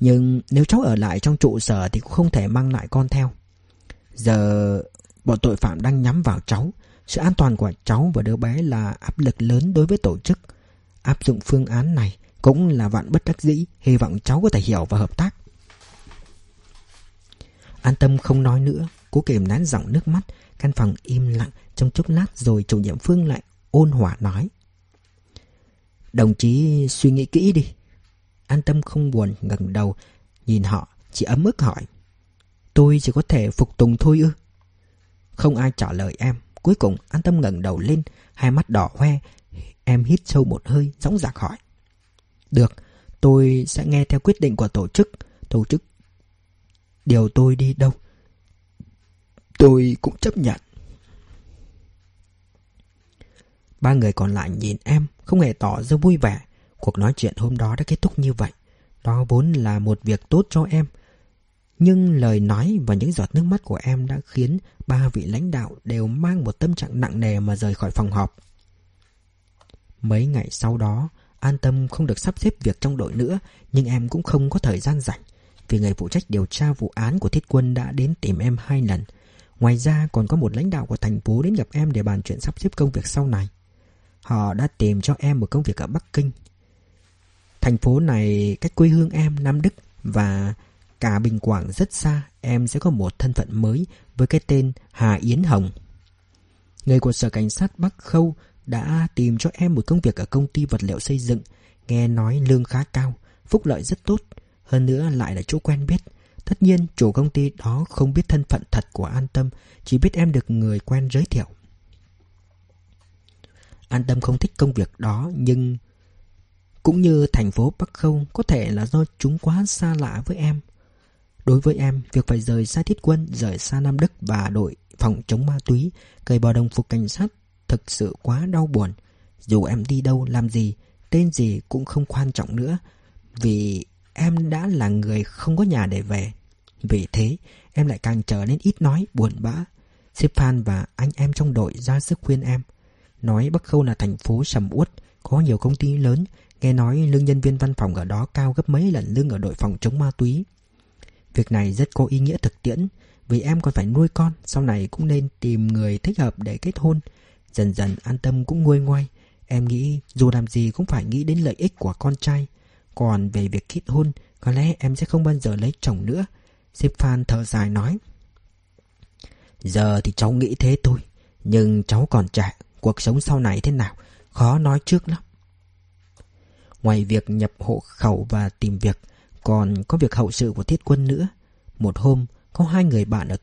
Nhưng nếu cháu ở lại trong trụ sở Thì cũng không thể mang lại con theo. Giờ, Bọn tội phạm đang nhắm vào cháu. Sự an toàn của cháu và đứa bé là áp lực lớn đối với tổ chức. Áp dụng phương án này Cũng là vạn bất đắc dĩ. Hy vọng cháu có thể hiểu và hợp tác. An tâm không nói nữa. Cố kềm nén giọng nước mắt. Căn phòng im lặng. Trong chốc lát Rồi chủ nhiệm Phương lại ôn hòa nói. Đồng chí suy nghĩ kỹ đi. An tâm không buồn ngẩng đầu. Nhìn họ, chỉ ấm ức hỏi. Tôi chỉ có thể phục tùng thôi ư? Không ai trả lời em. Cuối cùng an tâm ngẩng đầu lên. Hai mắt đỏ hoe. Em hít sâu một hơi Gióng giạc hỏi. Được, tôi sẽ nghe theo quyết định của tổ chức. Tổ chức Điều tôi đi đâu? Tôi cũng chấp nhận. Ba người còn lại nhìn em Không hề tỏ ra vui vẻ. Cuộc nói chuyện hôm đó đã kết thúc như vậy. Đó vốn là một việc tốt cho em. Nhưng lời nói và những giọt nước mắt của em đã khiến ba vị lãnh đạo đều mang một tâm trạng nặng nề mà rời khỏi phòng họp. Mấy ngày sau đó, an tâm không được sắp xếp việc trong đội nữa, nhưng em cũng không có thời gian rảnh vì người phụ trách điều tra vụ án của thiết quân đã đến tìm em hai lần. Ngoài ra còn có một lãnh đạo của thành phố đến gặp em để bàn chuyện sắp xếp công việc sau này. Họ đã tìm cho em một công việc ở Bắc Kinh. Thành phố này cách quê hương em Nam Đức và cả Bình Quảng rất xa, em sẽ có một thân phận mới với cái tên Hà Yến Hồng. Người của Sở Cảnh sát Bắc Khâu đã tìm cho em một công việc ở công ty vật liệu xây dựng, nghe nói lương khá cao, phúc lợi rất tốt. Hơn nữa lại là chỗ quen biết. Tất nhiên, chủ công ty đó không biết thân phận thật của An Tâm, Chỉ biết em được người quen giới thiệu. An Tâm không thích công việc đó, Nhưng Cũng như thành phố Bắc Khâu, Có thể là do chúng quá xa lạ với em. Đối với em, Việc phải rời xa thiết quân, Rời xa Nam Đức và đội phòng chống ma túy, Cởi bỏ đồng phục cảnh sát Thực sự quá đau buồn. Dù em đi đâu, làm gì, Tên gì cũng không quan trọng nữa, Vì em đã là người không có nhà để về. Vì thế, em lại càng trở nên ít nói, buồn bã. Sếp Phan và anh em trong đội ra sức khuyên em. Nói Bắc Khâu là thành phố sầm uất, có nhiều công ty lớn, nghe nói lương nhân viên văn phòng ở đó cao gấp mấy lần lương ở đội phòng chống ma túy. Việc này rất có ý nghĩa thực tiễn, vì em còn phải nuôi con, sau này cũng nên tìm người thích hợp để kết hôn. Dần dần an tâm cũng nguôi ngoai, em nghĩ dù làm gì cũng phải nghĩ đến lợi ích của con trai. Còn về việc kết hôn Có lẽ em sẽ không bao giờ lấy chồng nữa. Sếp Phan thở dài nói. Giờ thì cháu nghĩ thế thôi Nhưng cháu còn trẻ Cuộc sống sau này thế nào Khó nói trước lắm. Ngoài việc nhập hộ khẩu và tìm việc Còn có việc hậu sự của thiết quân nữa. Một hôm Có hai người bạn ở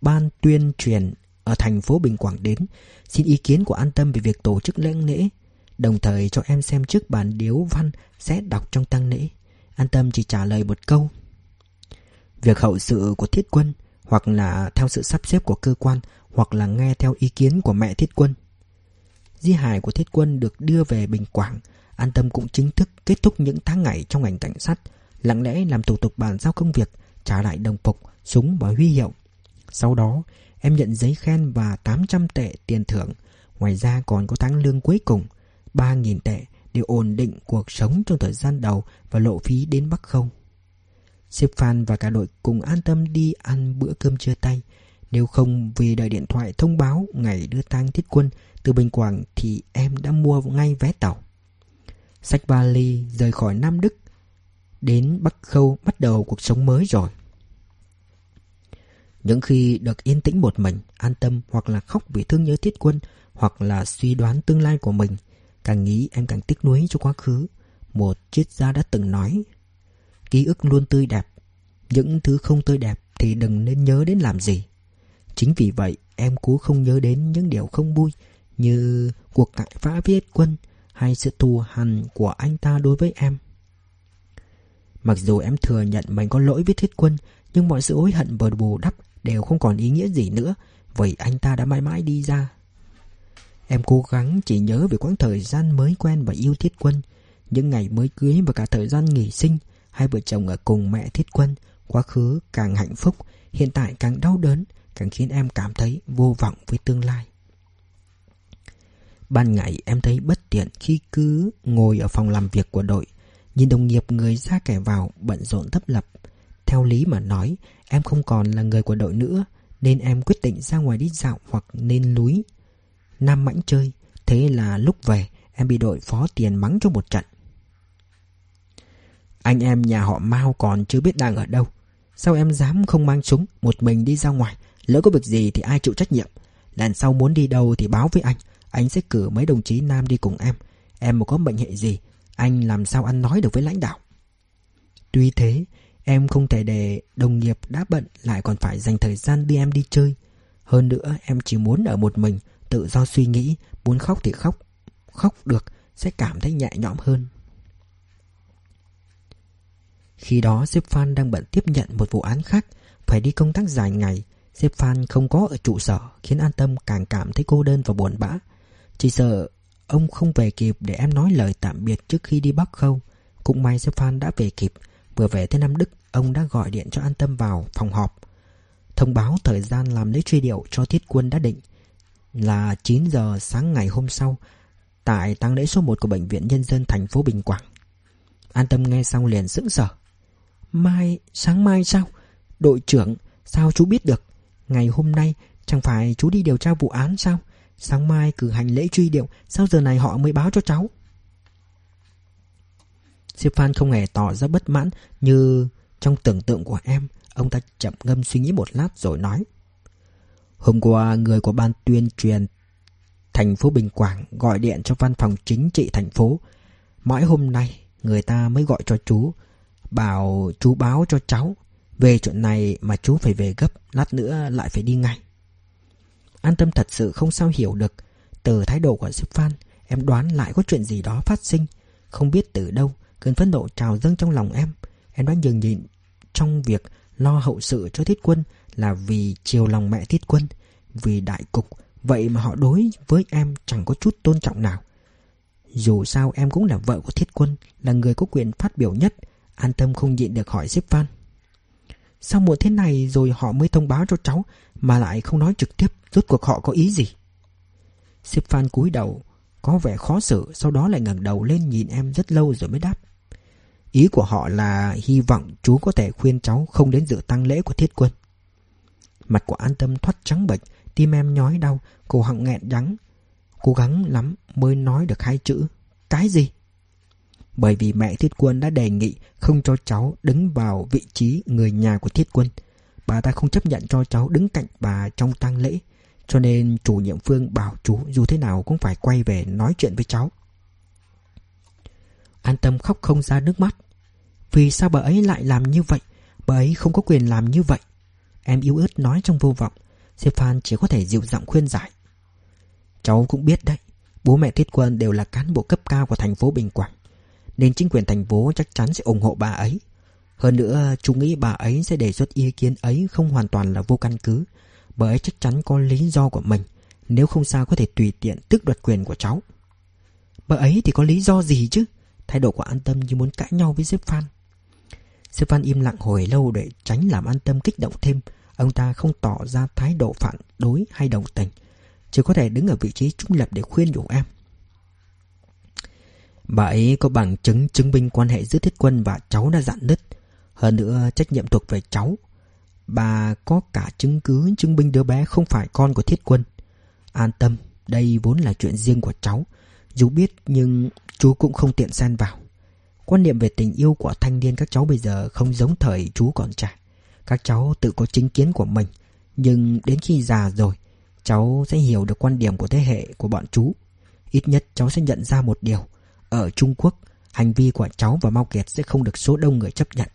ban tuyên truyền ở thành phố Bình Quảng đến, xin ý kiến của An Tâm về việc tổ chức lễ lễ, đồng thời cho em xem trước bản điếu văn sẽ đọc trong tăng lễ. An Tâm chỉ trả lời một câu. Việc hậu sự của thiết quân, hoặc là theo sự sắp xếp của cơ quan, hoặc là nghe theo ý kiến của mẹ thiết quân. Di hài của thiết quân được đưa về Bình Quảng, An Tâm cũng chính thức kết thúc những tháng ngày trong ngành cảnh sát, lặng lẽ làm thủ tục bàn giao công việc, trả lại đồng phục, súng và huy hiệu. Sau đó, em nhận giấy khen và 800 tệ tiền thưởng. Ngoài ra còn có tháng lương cuối cùng, 3.000 tệ để ổn định cuộc sống trong thời gian đầu và lộ phí đến Bắc Khâu. Sếp Phan và cả đội cùng an tâm đi ăn bữa cơm trưa tay. Nếu không vì đợi điện thoại thông báo ngày đưa tang thiết quân từ Bình Quảng thì em đã mua ngay vé tàu. Sách vali rời khỏi Nam Đức đến Bắc Khâu bắt đầu cuộc sống mới rồi. Những khi được yên tĩnh một mình, an tâm hoặc là khóc vì thương nhớ thiết quân hoặc là suy đoán tương lai của mình, càng nghĩ em càng tiếc nuối cho quá khứ. Một triết gia đã từng nói, ký ức luôn tươi đẹp, những thứ không tươi đẹp thì đừng nên nhớ đến làm gì. Chính vì vậy, em cố không nhớ đến những điều không vui như cuộc cãi vã viết quân hay sự thù hằn của anh ta đối với em. Mặc dù em thừa nhận mình có lỗi với thiết quân, nhưng mọi sự hối hận và bù đắp đều không còn ý nghĩa gì nữa, vậy anh ta đã mãi mãi đi ra. Em cố gắng chỉ nhớ về quãng thời gian mới quen và yêu thiết quân, những ngày mới cưới và cả thời gian nghỉ sinh, hai vợ chồng ở cùng mẹ thiết quân, quá khứ càng hạnh phúc, hiện tại càng đau đớn, càng khiến em cảm thấy vô vọng với tương lai. Ban ngày em thấy bất tiện khi cứ ngồi ở phòng làm việc của đội, nhìn đồng nghiệp người ra kẻ vào bận rộn thấp lập. Theo lý mà nói, em không còn là người của đội nữa, nên em quyết định ra ngoài đi dạo hoặc nên núi. Nam mãnh chơi, thế là lúc về em bị đội phó tiền mắng cho một trận. Anh em nhà họ Mao còn chưa biết đang ở đâu. Sao em dám không mang súng, một mình đi ra ngoài, lỡ có việc gì thì ai chịu trách nhiệm. Lần sau muốn đi đâu thì báo với anh, anh sẽ cử mấy đồng chí nam đi cùng em. Em mà có bệnh hệ gì, anh làm sao ăn nói được với lãnh đạo. Tuy thế, em không thể để đồng nghiệp đã bận lại còn phải dành thời gian đi em đi chơi. Hơn nữa, em chỉ muốn ở một mình, tự do suy nghĩ, muốn khóc thì khóc. Khóc được sẽ cảm thấy nhẹ nhõm hơn. Khi đó sếp Phan đang bận tiếp nhận một vụ án khác, phải đi công tác dài ngày. Sếp Phan không có ở trụ sở khiến An Tâm càng cảm thấy cô đơn và buồn bã. Chỉ sợ ông không về kịp để em nói lời tạm biệt trước khi đi Bắc Khâu. Cũng may sếp Phan đã về kịp. Vừa về tới Nam Đức, ông đã gọi điện cho An Tâm vào phòng họp. Thông báo thời gian làm lễ truy điệu cho thiết quân đã định là 9 giờ sáng ngày hôm sau tại tang lễ số 1 của Bệnh viện Nhân dân thành phố Bình Quảng. An Tâm nghe xong liền sững sờ. Mai, sáng mai sao? Đội trưởng, sao chú biết được? Ngày hôm nay, chẳng phải chú đi điều tra vụ án sao? Sáng mai cử hành lễ truy điệu, sao giờ này họ mới báo cho cháu? Siêu Phan không hề tỏ ra bất mãn như trong tưởng tượng của em. Ông ta chậm ngâm suy nghĩ một lát rồi nói. Hôm qua, người của ban tuyên truyền thành phố Bình Quảng gọi điện cho văn phòng chính trị thành phố. Mãi hôm nay, người ta mới gọi cho chú Bảo chú báo cho cháu. Về chuyện này mà chú phải về gấp Lát nữa lại phải đi ngay. An tâm thật sự không sao hiểu được. Từ thái độ của sếp Phan Em đoán lại có chuyện gì đó phát sinh. Không biết từ đâu Cơn phẫn nộ trào dâng trong lòng em. Em đã nhường nhịn trong việc lo hậu sự cho thiết quân là vì chiều lòng mẹ thiết quân, Vì đại cục. Vậy mà họ đối với em chẳng có chút tôn trọng nào. Dù sao em cũng là vợ của thiết quân, Là người có quyền phát biểu nhất, An tâm không nhịn được hỏi xếp Phan Sao muộn thế này rồi họ mới thông báo cho cháu, Mà lại không nói trực tiếp, Rốt cuộc họ có ý gì? Xếp Phan cúi đầu, Có vẻ khó xử, Sau đó lại ngẩng đầu lên nhìn em rất lâu rồi mới đáp. Ý của họ là hy vọng chú có thể khuyên cháu không đến dự tăng lễ của thiết quân. Mặt của an tâm thoát trắng bệch, tim em nhói đau, cổ họng nghẹn đắng. Cố gắng lắm mới nói được hai chữ. Cái gì? Bởi vì mẹ Thiết Quân đã đề nghị không cho cháu đứng vào vị trí người nhà của Thiết Quân. Bà ta không chấp nhận cho cháu đứng cạnh bà trong tang lễ. Cho nên chủ nhiệm Phương bảo chú dù thế nào cũng phải quay về nói chuyện với cháu. An tâm khóc không ra nước mắt. Vì sao bà ấy lại làm như vậy? Bà ấy không có quyền làm như vậy. Em yếu ớt nói trong vô vọng. Stefan chỉ có thể dịu giọng khuyên giải. Cháu cũng biết đấy, bố mẹ Thiết Quân đều là cán bộ cấp cao của thành phố Bình Quảng. Nên chính quyền thành phố chắc chắn sẽ ủng hộ bà ấy. Hơn nữa, chú nghĩ bà ấy sẽ đề xuất ý kiến ấy không hoàn toàn là vô căn cứ. Bà ấy chắc chắn có lý do của mình, nếu không sao có thể tùy tiện tước đoạt quyền của cháu. Bà ấy thì có lý do gì chứ? Thái độ của An Tâm như muốn cãi nhau với Stefan. Sư Phan im lặng hồi lâu để tránh làm An Tâm kích động thêm. Ông ta không tỏ ra thái độ phản đối hay đồng tình. Chỉ có thể đứng ở vị trí trung lập để khuyên nhủ em. Bà ấy có bằng chứng chứng minh quan hệ giữa thiết quân và cháu đã dặn nứt. Hơn nữa trách nhiệm thuộc về cháu. Bà có cả chứng cứ chứng minh đứa bé không phải con của thiết quân. An tâm, đây vốn là chuyện riêng của cháu. Dù biết nhưng chú cũng không tiện xen vào. Quan niệm về tình yêu của thanh niên các cháu bây giờ không giống thời chú còn trẻ. Các cháu tự có chính kiến của mình. Nhưng đến khi già rồi, cháu sẽ hiểu được quan điểm của thế hệ của bọn chú. Ít nhất cháu sẽ nhận ra một điều. Ở Trung Quốc, hành vi của cháu và Mao Kiệt sẽ không được số đông người chấp nhận.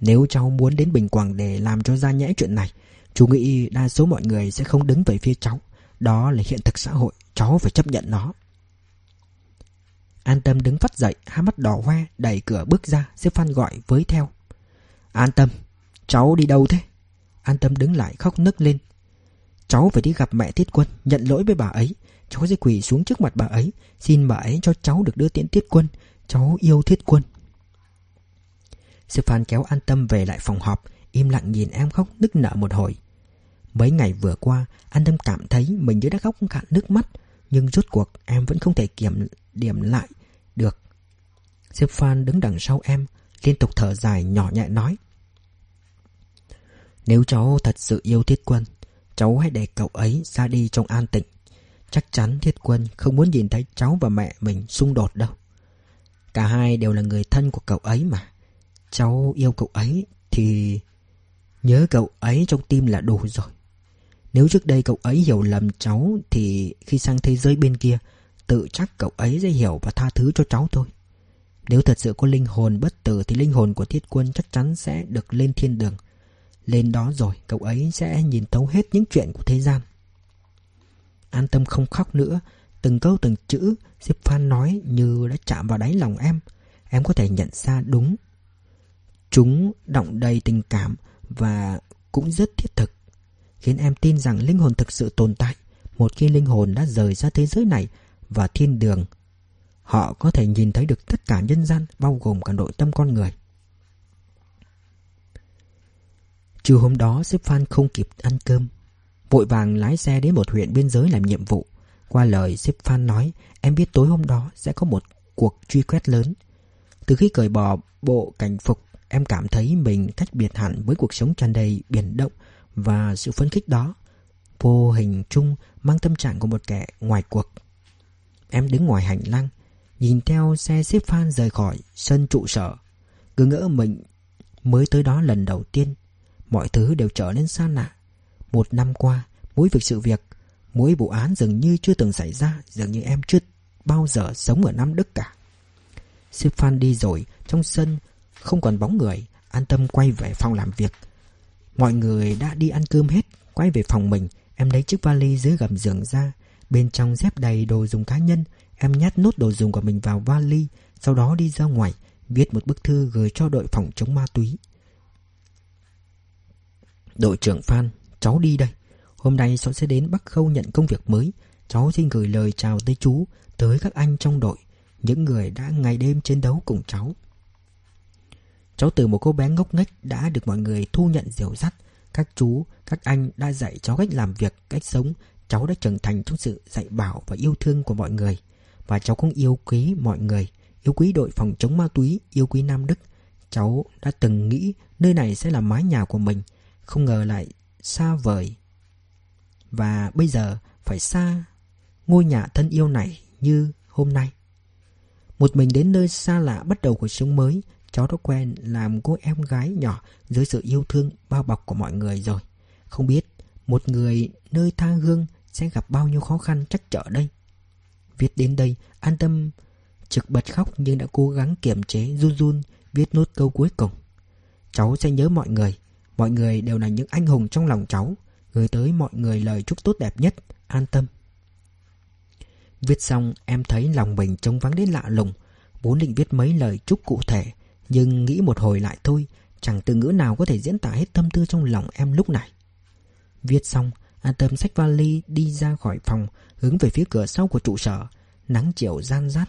Nếu cháu muốn đến Bình Quảng để làm cho ra nhẽ chuyện này, chú nghĩ đa số mọi người sẽ không đứng về phía cháu. Đó là hiện thực xã hội, cháu phải chấp nhận nó. An Tâm đứng phát dậy, hai mắt đỏ hoe, đẩy cửa bước ra, xếp Phan gọi với theo. An Tâm, cháu đi đâu thế? An Tâm đứng lại khóc nức lên. Cháu phải đi gặp mẹ Tiết Quân, nhận lỗi với bà ấy. Cháu sẽ quỳ xuống trước mặt bà ấy, xin bà ấy cho cháu được đưa tiễn Tiết Quân. Cháu yêu Thiết Quân. Sư Phan kéo An Tâm về lại phòng họp, im lặng nhìn em khóc nức nở một hồi. Mấy ngày vừa qua, An Tâm cảm thấy mình như đã khóc cạn nước mắt, nhưng rốt cuộc em vẫn không thể kiểm điểm lại được. Diệp Phan đứng đằng sau em, liên tục thở dài nhỏ nhẹ nói. Nếu cháu thật sự yêu Thiết Quân, cháu hãy để cậu ấy ra đi trong an tịnh. Chắc chắn Thiết Quân không muốn nhìn thấy cháu và mẹ mình xung đột đâu. Cả hai đều là người thân của cậu ấy mà. Cháu yêu cậu ấy thì nhớ cậu ấy trong tim là đủ rồi. Nếu trước đây cậu ấy hiểu lầm cháu thì khi sang thế giới bên kia, tự chắc cậu ấy sẽ hiểu và tha thứ cho cháu thôi. Nếu thật sự có linh hồn bất tử thì linh hồn của thiết quân chắc chắn sẽ được lên thiên đường. Lên đó rồi, cậu ấy sẽ nhìn thấu hết những chuyện của thế gian. An tâm không khóc nữa, từng câu từng chữ Diệp Phan nói như đã chạm vào đáy lòng em. Em có thể nhận ra đúng. Chúng động đầy tình cảm và cũng rất thiết thực khiến em tin rằng linh hồn thực sự tồn tại. Một khi linh hồn đã rời ra thế giới này và thiên đường, họ có thể nhìn thấy được tất cả nhân gian bao gồm cả nội tâm con người. Trưa hôm đó, sếp Phan không kịp ăn cơm. Vội vàng lái xe đến một huyện biên giới làm nhiệm vụ. Qua lời sếp Phan nói, em biết tối hôm đó sẽ có một cuộc truy quét lớn. Từ khi cởi bỏ bộ cảnh phục, em cảm thấy mình cách biệt hẳn với cuộc sống tràn đầy biển động và sự phấn khích đó vô hình chung mang tâm trạng của một kẻ ngoài cuộc. Em đứng ngoài hành lang, nhìn theo xe xếp phan rời khỏi sân trụ sở. Cứ ngỡ mình mới tới đó lần đầu tiên, mọi thứ đều trở nên xa lạ. Một năm qua, mỗi việc sự việc, mỗi vụ án dường như chưa từng xảy ra, dường như em chưa bao giờ sống ở Nam Đức cả. Xếp phan đi rồi, trong sân không còn bóng người, an tâm quay về phòng làm việc. Mọi người đã đi ăn cơm hết Quay về phòng mình Em lấy chiếc vali dưới gầm giường ra Bên trong dép đầy đồ dùng cá nhân Em nhét nốt đồ dùng của mình vào vali Sau đó đi ra ngoài Viết một bức thư gửi cho đội phòng chống ma túy Đội trưởng Phan Cháu đi đây Hôm nay cháu sẽ đến Bắc Khâu nhận công việc mới Cháu xin gửi lời chào tới chú Tới các anh trong đội Những người đã ngày đêm chiến đấu cùng cháu Cháu từ một cô bé ngốc nghếch đã được mọi người thu nhận dìu dắt. Các chú, các anh đã dạy cháu cách làm việc, cách sống. Cháu đã trưởng thành trong sự dạy bảo và yêu thương của mọi người. Và cháu cũng yêu quý mọi người, yêu quý đội phòng chống ma túy, yêu quý Nam Đức. Cháu đã từng nghĩ nơi này sẽ là mái nhà của mình, không ngờ lại xa vời. Và bây giờ phải xa ngôi nhà thân yêu này như hôm nay. Một mình đến nơi xa lạ bắt đầu cuộc sống mới, Cháu đã quen làm cô em gái nhỏ dưới sự yêu thương bao bọc của mọi người rồi. Không biết một người nơi tha hương sẽ gặp bao nhiêu khó khăn chắc trở đây. Viết đến đây, an tâm trực bật khóc nhưng đã cố gắng kiềm chế run run viết nốt câu cuối cùng. Cháu sẽ nhớ mọi người. Mọi người đều là những anh hùng trong lòng cháu. Gửi tới mọi người lời chúc tốt đẹp nhất An tâm Viết xong em thấy lòng mình trống vắng đến lạ lùng Vốn định viết mấy lời chúc cụ thể Nhưng nghĩ một hồi lại thôi Chẳng từ ngữ nào có thể diễn tả hết tâm tư trong lòng em lúc này Viết xong An tâm xách vali đi ra khỏi phòng, Hướng về phía cửa sau của trụ sở. Nắng chiều gian rát.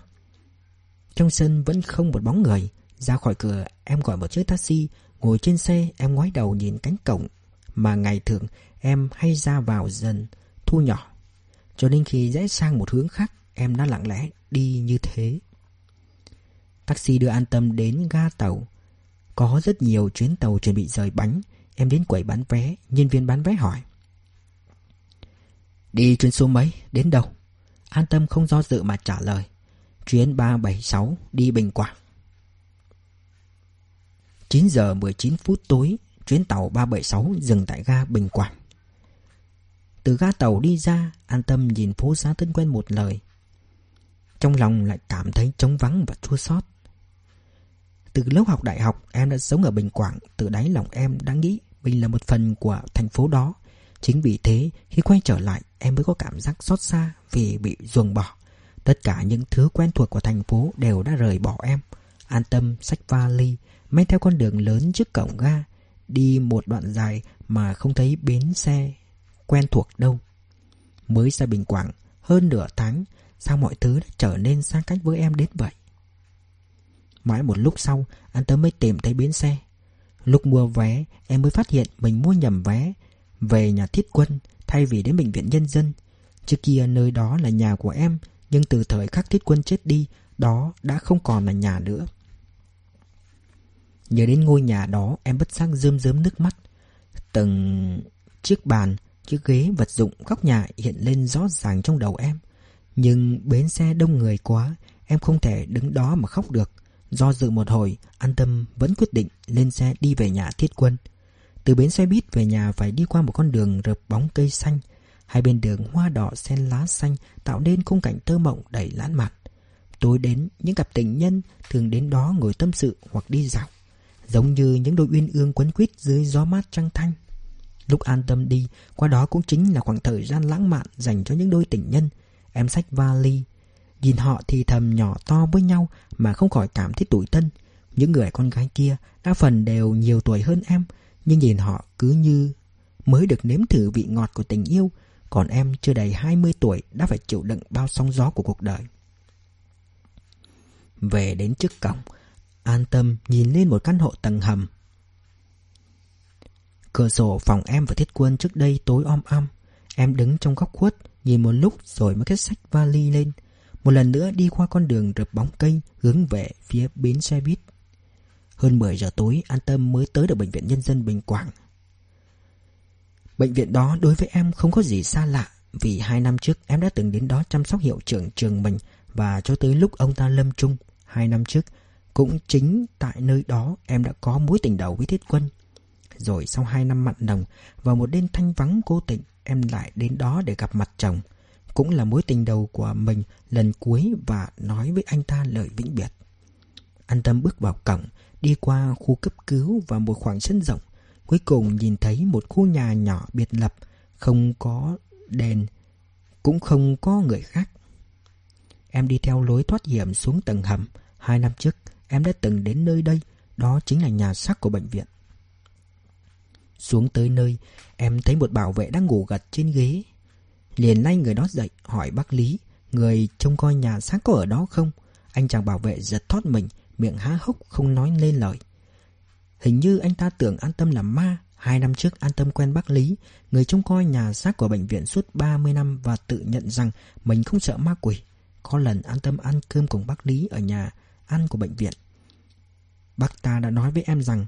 Trong sân vẫn không một bóng người. Ra khỏi cửa, em gọi một chiếc taxi. Ngồi trên xe, em ngoái đầu nhìn cánh cổng Mà ngày thường em hay ra vào dần, Thu nhỏ. Cho nên khi rẽ sang một hướng khác, Em đã lặng lẽ đi như thế. Taxi đưa an tâm đến ga tàu. Có rất nhiều chuyến tàu chuẩn bị rời bánh. Em đến quầy bán vé, Nhân viên bán vé hỏi. Đi chuyến số mấy? Đến đâu? An tâm không do dự mà trả lời. Chuyến 376 đi Bình Quảng. 9 giờ 19 phút tối, Chuyến tàu 376 dừng tại ga Bình Quảng. Từ ga tàu đi ra, An tâm nhìn phố xá thân quen một lời. Trong lòng lại cảm thấy trống vắng và chua xót. Từ lớp học đại học, Em đã sống ở Bình Quảng, Từ đáy lòng em đã nghĩ Mình là một phần của thành phố đó. Chính vì thế, khi quay trở lại, Em mới có cảm giác xót xa Vì bị ruồng bỏ. Tất cả những thứ quen thuộc của thành phố Đều đã rời bỏ em. An tâm sách vali, Men theo con đường lớn trước cổng ga, Đi một đoạn dài mà không thấy bến xe quen thuộc đâu. Mới ra Bình Quảng, hơn nửa tháng, Sao mọi thứ đã trở nên xa cách với em đến vậy? Mãi một lúc sau, an Tâm mới tìm thấy bến xe. Lúc mua vé, Em mới phát hiện mình mua nhầm vé. Về nhà thiết quân Thay vì đến bệnh viện nhân dân. Trước kia nơi đó là nhà của em Nhưng từ thời khắc thiết quân chết đi Đó đã không còn là nhà nữa. Nhớ đến ngôi nhà đó em bất giác rơm rớm nước mắt. Từng chiếc bàn, chiếc ghế vật dụng góc nhà hiện lên rõ ràng trong đầu em. Nhưng bến xe đông người quá Em không thể đứng đó mà khóc được. Do dự một hồi An tâm vẫn quyết định lên xe đi về nhà thiết quân. Từ bến xe buýt về nhà phải đi qua một con đường rợp bóng cây xanh. Hai bên đường hoa đỏ xen lá xanh Tạo nên khung cảnh thơ mộng đầy lãng mạn. Tối đến, những cặp tình nhân thường đến đó ngồi tâm sự hoặc đi dạo, Giống như những đôi uyên ương quấn quýt dưới gió mát trăng thanh. Lúc an tâm đi, Qua đó cũng chính là khoảng thời gian lãng mạn Dành cho những đôi tình nhân. Em xách vali, Nhìn họ thì thầm nhỏ to với nhau Mà không khỏi cảm thấy tủi thân. Những người con gái kia Đa phần đều nhiều tuổi hơn em nhưng nhìn họ cứ như Mới được nếm thử vị ngọt của tình yêu, Còn em chưa đầy 20 tuổi Đã phải chịu đựng bao sóng gió của cuộc đời. Về đến trước cổng, An tâm nhìn lên một căn hộ tầng hầm. Cửa sổ phòng em và thiết quân trước đây tối om om. Em đứng trong góc khuất, Nhìn một lúc rồi mới kết sách vali lên. Một lần nữa đi qua con đường rợp bóng cây Hướng về phía bến xe buýt. Hơn 10 giờ tối An Tâm mới tới được Bệnh viện Nhân dân Bình Quảng Bệnh viện đó đối với em không có gì xa lạ Vì hai năm trước em đã từng đến đó chăm sóc hiệu trưởng trường mình Và cho tới lúc ông ta lâm chung Hai năm trước cũng chính tại nơi đó em đã có mối tình đầu với Thiết Quân. Rồi sau hai năm mặn nồng và một đêm thanh vắng cố tình em lại đến đó để gặp mặt chồng. Cũng là mối tình đầu của mình lần cuối và nói với anh ta lời vĩnh biệt. An tâm bước vào cổng, đi qua khu cấp cứu và một khoảng sân rộng. Cuối cùng nhìn thấy một khu nhà nhỏ biệt lập, không có đèn, cũng không có người khác. Em đi theo lối thoát hiểm xuống tầng hầm. Hai năm trước, Em đã từng đến nơi đây Đó chính là nhà xác của bệnh viện Xuống tới nơi Em thấy một bảo vệ đang ngủ gật trên ghế Liền lay người đó dậy Hỏi bác Lý Người trông coi nhà xác có ở đó không Anh chàng bảo vệ giật thoát mình Miệng há hốc không nói lên lời. Hình như anh ta tưởng an tâm là ma, Hai năm trước an tâm quen bác Lý, Người trông coi nhà xác của bệnh viện suốt 30 năm Và tự nhận rằng mình không sợ ma quỷ. Có lần an tâm ăn cơm cùng bác Lý ở nhà ăn của bệnh viện. Bác ta đã nói với em rằng,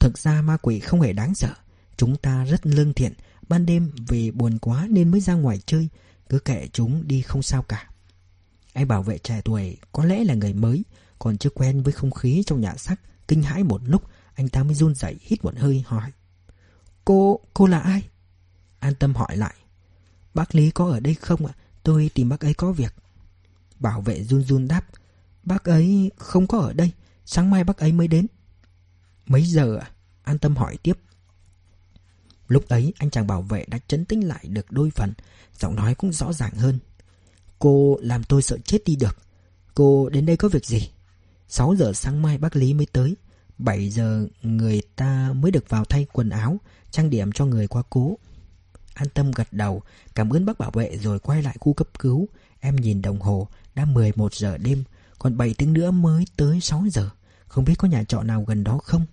Thực ra ma quỷ không hề đáng sợ, Chúng ta rất lương thiện, Ban đêm vì buồn quá nên mới ra ngoài chơi, Cứ kệ chúng đi không sao cả. Anh bảo vệ trẻ tuổi Có lẽ là người mới còn chưa quen với không khí trong nhà xác Kinh hãi một lúc Anh ta mới run rẩy hít một hơi hỏi. Cô, cô là ai? An tâm hỏi lại. Bác Lý có ở đây không ạ? Tôi tìm bác ấy có việc. Bảo vệ run run đáp. Bác ấy không có ở đây. Sáng mai bác ấy mới đến. Mấy giờ ạ? An tâm hỏi tiếp. Lúc ấy anh chàng bảo vệ đã chấn tĩnh lại được đôi phần Giọng nói cũng rõ ràng hơn. Cô làm tôi sợ chết đi được. Cô đến đây có việc gì? 6 giờ sáng mai bác Lý mới tới. 7 giờ người ta mới được vào thay quần áo, Trang điểm cho người qua cố. An tâm gật đầu, Cảm ơn bác bảo vệ rồi quay lại khu cấp cứu. Em nhìn đồng hồ, Đã 11 giờ đêm, Còn 7 tiếng nữa mới tới 6 giờ. Không biết có nhà trọ nào gần đó không?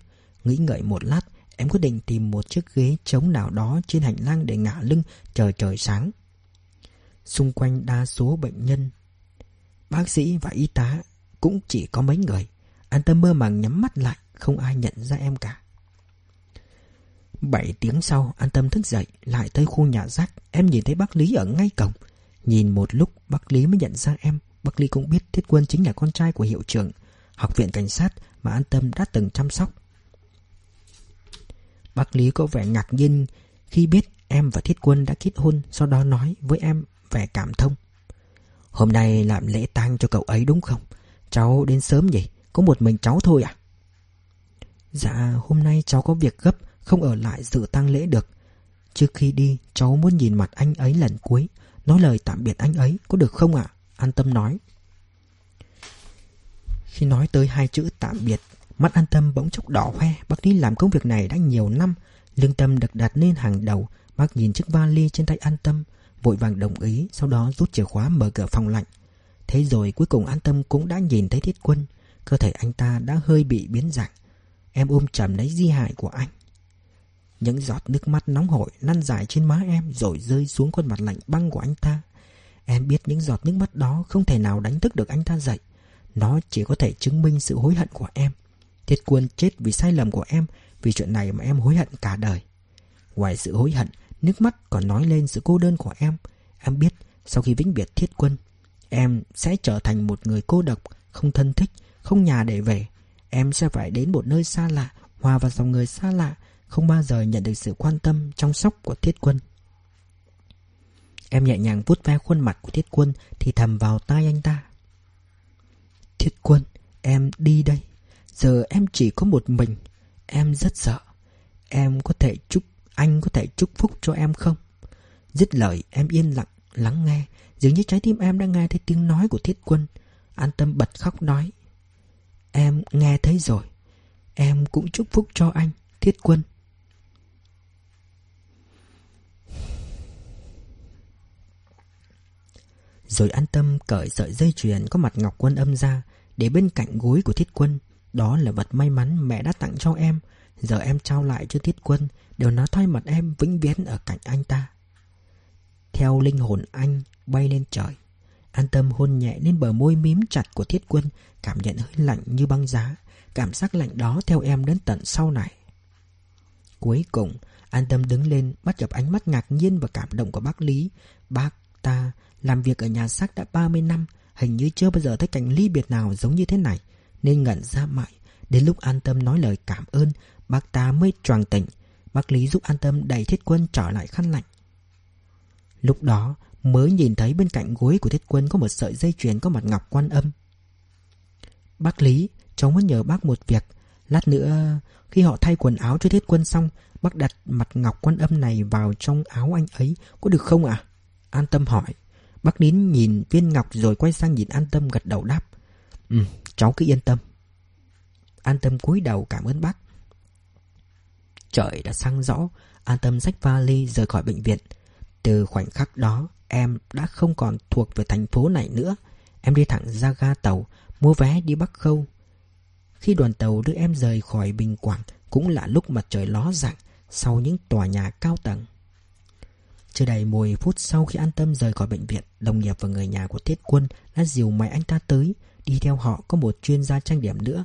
Nghĩ ngợi một lát, Em quyết định tìm một chiếc ghế trống nào đó Trên hành lang để ngả lưng chờ trời sáng. Xung quanh đa số bệnh nhân, Bác sĩ và y tá cũng chỉ có mấy người. An tâm mơ màng nhắm mắt lại, Không ai nhận ra em cả. Bảy tiếng sau An tâm thức dậy, Lại tới khu nhà rác Em nhìn thấy bác Lý ở ngay cổng. Nhìn một lúc, bác Lý mới nhận ra em. Bác Lý cũng biết Thiết Quân chính là con trai của hiệu trưởng, Học viện cảnh sát mà An Tâm đã từng chăm sóc. Bác Lý có vẻ ngạc nhiên Khi biết em và Thiết Quân đã kết hôn, Sau đó nói với em vẻ cảm thông. Hôm nay làm lễ tang cho cậu ấy đúng không? Cháu đến sớm nhỉ? Có một mình cháu thôi à? Dạ hôm nay cháu có việc gấp, Không ở lại dự tang lễ được. Trước khi đi, cháu muốn nhìn mặt anh ấy lần cuối. Nói lời tạm biệt anh ấy, Có được không ạ? An tâm nói. Khi nói tới hai chữ tạm biệt, Mắt an tâm bỗng chốc đỏ hoe. Bác đi làm công việc này đã nhiều năm, Lương tâm được đặt lên hàng đầu. Bác nhìn chiếc vali trên tay an tâm, Vội vàng đồng ý, Sau đó rút chìa khóa mở cửa phòng lạnh. Thế rồi cuối cùng an tâm cũng đã nhìn thấy thiết quân. Cơ thể anh ta đã hơi bị biến dạng. Em ôm chầm lấy di hại của anh. Những giọt nước mắt nóng hổi lăn dài trên má em Rồi rơi xuống khuôn mặt lạnh băng của anh ta. Em biết những giọt nước mắt đó không thể nào đánh thức được anh ta dậy. Nó chỉ có thể chứng minh sự hối hận của em. Thiết quân chết vì sai lầm của em, Vì chuyện này mà em hối hận cả đời. Ngoài sự hối hận, Nước mắt còn nói lên sự cô đơn của em. Em biết sau khi vĩnh biệt thiết quân Em sẽ trở thành một người cô độc, Không thân thích, Không nhà để về. Em sẽ phải đến một nơi xa lạ, Hòa vào dòng người xa lạ, Không bao giờ nhận được sự quan tâm chăm sóc của thiết quân. Em nhẹ nhàng vuốt ve khuôn mặt của thiết quân Thì thầm vào tai anh ta. Thiết quân, Em đi đây. Giờ em chỉ có một mình. Em rất sợ. Em có thể chúc, Anh có thể chúc phúc cho em không? Dứt lời, em yên lặng Lắng nghe Dường như trái tim em đã nghe thấy tiếng nói của thiết quân. An tâm bật khóc nói, Em nghe thấy rồi. Em cũng chúc phúc cho anh, Thiết quân. Rồi an tâm cởi sợi dây chuyền có mặt ngọc quân âm ra, Để bên cạnh gối của thiết quân. Đó là vật may mắn mẹ đã tặng cho em. Giờ em trao lại cho thiết quân, Đều nói thay mặt em vĩnh viễn ở cạnh anh ta. Theo linh hồn anh bay lên trời An tâm hôn nhẹ lên bờ môi mím chặt của thiết quân Cảm nhận hơi lạnh như băng giá Cảm giác lạnh đó theo em đến tận sau này Cuối cùng An tâm đứng lên bắt gặp ánh mắt ngạc nhiên và cảm động của bác Lý Bác ta làm việc ở nhà xác đã 30 năm Hình như chưa bao giờ thấy cảnh ly biệt nào giống như thế này nên ngẩn ra mãi. Đến lúc an tâm nói lời cảm ơn, bác ta mới choàng tỉnh. Bác Lý giúp an tâm đẩy thiết quân trở lại khăn lạnh. Lúc đó mới nhìn thấy bên cạnh gối của thiết quân có một sợi dây chuyền có mặt ngọc quan âm. Bác Lý, cháu muốn nhờ bác một việc. Lát nữa, khi họ thay quần áo cho thiết quân xong, bác đặt mặt ngọc quan âm này vào trong áo anh ấy, có được không ạ? An tâm hỏi. Bác Nín nhìn viên ngọc rồi quay sang nhìn an tâm gật đầu đáp. Ừ, Cháu cứ yên tâm An tâm cúi đầu cảm ơn bác Trời đã sáng rõ An tâm xách vali rời khỏi bệnh viện Từ khoảnh khắc đó Em đã không còn thuộc về thành phố này nữa. Em đi thẳng ra ga tàu, Mua vé đi Bắc Khâu. Khi đoàn tàu đưa em rời khỏi Bình Quảng, Cũng là lúc mặt trời ló dạng Sau những tòa nhà cao tầng. Chưa đầy 10 phút sau khi an tâm rời khỏi bệnh viện, Đồng nghiệp và người nhà của Thiết Quân Đã dìu mẹ anh ta tới, Đi theo họ có một chuyên gia trang điểm nữa.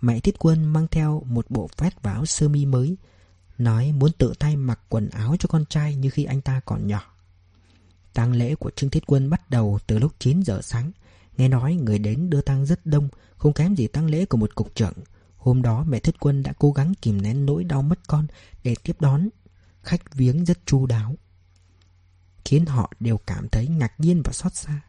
Mẹ Thiết Quân mang theo một bộ vest và áo sơ mi mới, Nói muốn tự tay mặc quần áo cho con trai như khi anh ta còn nhỏ tang lễ của Trương Thiết Quân bắt đầu từ lúc 9 giờ sáng. Nghe nói người đến đưa tang rất đông Không kém gì tang lễ của một cục trưởng. Hôm đó mẹ Thiết Quân đã cố gắng kìm nén nỗi đau mất con Để tiếp đón. Khách viếng rất chu đáo Khiến họ đều cảm thấy ngạc nhiên và xót xa.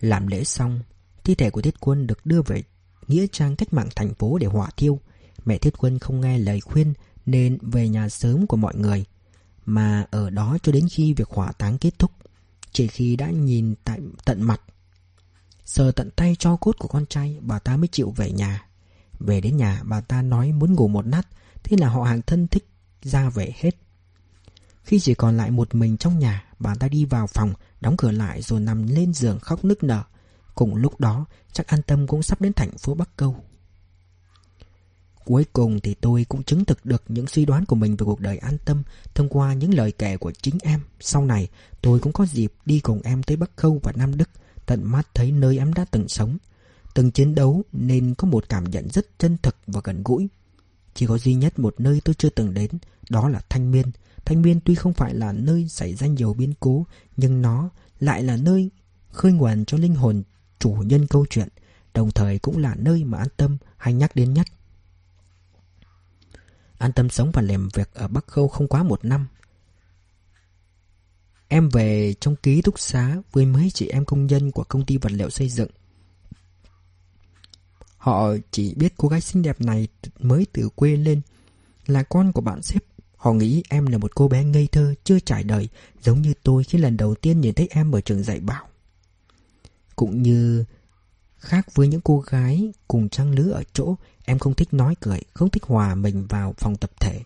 Làm lễ xong, thi thể của Thiết Quân được đưa về nghĩa trang cách mạng thành phố để hỏa thiêu. Mẹ Thiết Quân không nghe lời khuyên nên về nhà sớm của mọi người, mà ở đó cho đến khi việc hỏa táng kết thúc. Chỉ khi đã nhìn tại tận mặt, sờ tận tay cho cốt của con trai, bà ta mới chịu về nhà. Về đến nhà, bà ta nói muốn ngủ một nát, thế là họ hàng thân thích ra về hết. Khi chỉ còn lại một mình trong nhà, bà ta đi vào phòng, đóng cửa lại rồi nằm lên giường khóc nức nở. Cùng lúc đó, chắc an tâm cũng sắp đến thành phố Bắc Câu. Cuối cùng thì tôi cũng chứng thực được những suy đoán của mình về cuộc đời an tâm thông qua những lời kể của chính em. Sau này, tôi cũng có dịp đi cùng em tới Bắc Khâu và Nam Đức, tận mắt thấy nơi em đã từng sống. Từng chiến đấu nên có một cảm nhận rất chân thực và gần gũi. Chỉ có duy nhất một nơi tôi chưa từng đến, đó là Thanh Miên. Thanh Miên tuy không phải là nơi xảy ra nhiều biến cố, nhưng nó lại là nơi khơi nguồn cho linh hồn chủ nhân câu chuyện, đồng thời cũng là nơi mà an tâm hay nhắc đến nhất. An tâm sống và làm việc ở Bắc Khâu không quá một năm. Em về trong ký túc xá với mấy chị em công nhân của công ty vật liệu xây dựng. Họ chỉ biết cô gái xinh đẹp này mới từ quê lên là con của bạn xếp. Họ nghĩ em là một cô bé ngây thơ, chưa trải đời, giống như tôi khi lần đầu tiên nhìn thấy em ở trường dạy bảo. Cũng như khác với những cô gái cùng trang lứa ở chỗ, em không thích nói cười, không thích hòa mình vào phòng tập thể.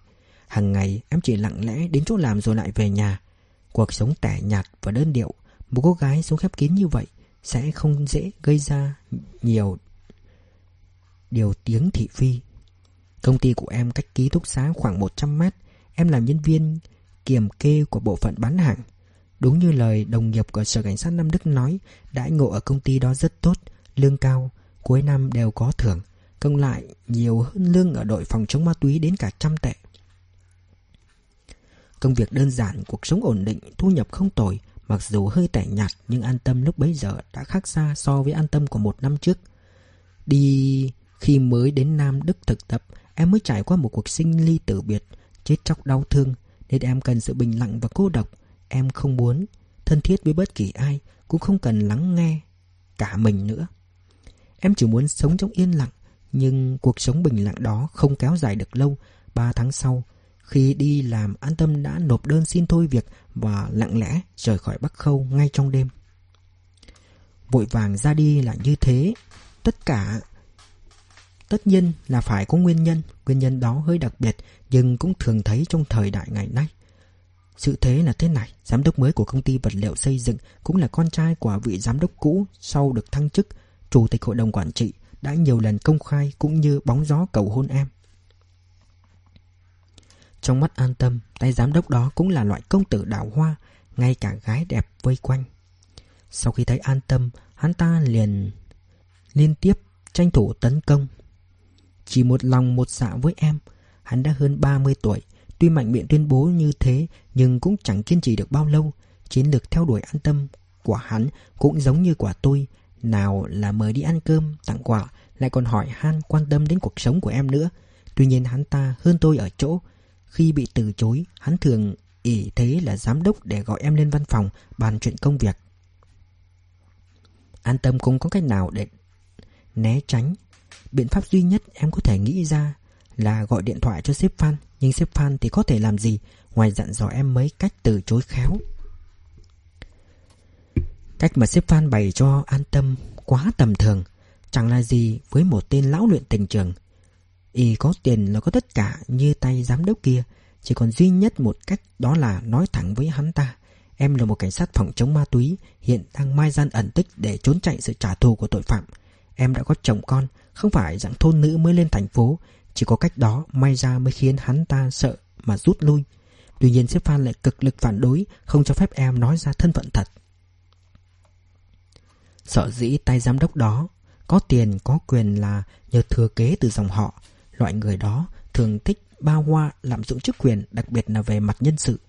hằng ngày em chỉ lặng lẽ đến chỗ làm rồi lại về nhà. Cuộc sống tẻ nhạt và đơn điệu, một cô gái sống khép kín như vậy sẽ không dễ gây ra nhiều điều tiếng thị phi. Công ty của em cách ký túc xá khoảng 100 mét. Em làm nhân viên kiểm kê của bộ phận bán hàng. Đúng như lời đồng nghiệp của Sở Cảnh sát Nam Đức nói, đãi ngộ ở công ty đó rất tốt, lương cao, cuối năm đều có thưởng. Công lại nhiều hơn lương ở đội phòng chống ma túy đến cả trăm tệ. Công việc đơn giản, cuộc sống ổn định, thu nhập không tồi, mặc dù hơi tẻ nhạt nhưng an tâm lúc bấy giờ đã khác xa so với an tâm của một năm trước. Đi khi mới đến Nam Đức thực tập, em mới trải qua một cuộc sinh ly tử biệt, chết chóc đau thương, nên em cần sự bình lặng và cô độc. Em không muốn thân thiết với bất kỳ ai, cũng không cần lắng nghe cả mình nữa. Em chỉ muốn sống trong yên lặng, nhưng cuộc sống bình lặng đó không kéo dài được lâu. Ba tháng sau, khi đi làm an tâm đã nộp đơn xin thôi việc và lặng lẽ rời khỏi Bắc Khâu ngay trong đêm. Vội vàng ra đi là như thế. Tất cả Tất nhiên là phải có nguyên nhân, nguyên nhân đó hơi đặc biệt nhưng cũng thường thấy trong thời đại ngày nay. Sự thế là thế này, giám đốc mới của công ty vật liệu xây dựng cũng là con trai của vị giám đốc cũ sau được thăng chức, chủ tịch hội đồng quản trị đã nhiều lần công khai cũng như bóng gió cầu hôn em. Trong mắt an tâm, tay giám đốc đó cũng là loại công tử đào hoa, ngay cả gái đẹp vây quanh. Sau khi thấy an tâm, hắn ta liền liên tiếp tranh thủ tấn công chỉ một lòng một dạ với em Hắn đã hơn 30 tuổi Tuy mạnh miệng tuyên bố như thế Nhưng cũng chẳng kiên trì được bao lâu Chiến lược theo đuổi an tâm của hắn Cũng giống như quả tôi nào là mời đi ăn cơm, tặng quà Lại còn hỏi han quan tâm đến cuộc sống của em nữa. Tuy nhiên hắn ta hơn tôi ở chỗ Khi bị từ chối Hắn thường ỷ thế là giám đốc Để gọi em lên văn phòng bàn chuyện công việc. An tâm cũng có cách nào để né tránh? Biện pháp duy nhất em có thể nghĩ ra là gọi điện thoại cho sếp Phan Nhưng sếp Phan thì có thể làm gì Ngoài dặn dò em mấy cách từ chối khéo? Cách mà xếp Phan bày cho an tâm quá tầm thường, Chẳng là gì với một tên lão luyện tình trường. Y có tiền là có tất cả như tay giám đốc kia, Chỉ còn duy nhất một cách đó là nói thẳng với hắn ta. Em là một cảnh sát phòng chống ma túy, Hiện đang mai gian ẩn tích để trốn chạy sự trả thù của tội phạm. Em đã có chồng con, Không phải dạng thôn nữ mới lên thành phố, Chỉ có cách đó may ra mới khiến hắn ta sợ Mà rút lui. Tuy nhiên sếp Phan lại cực lực phản đối, Không cho phép em nói ra thân phận thật. Sợ dĩ tay giám đốc đó Có tiền có quyền là nhờ thừa kế từ dòng họ Loại người đó thường thích bao hoa lạm dụng chức quyền Đặc biệt là về mặt nhân sự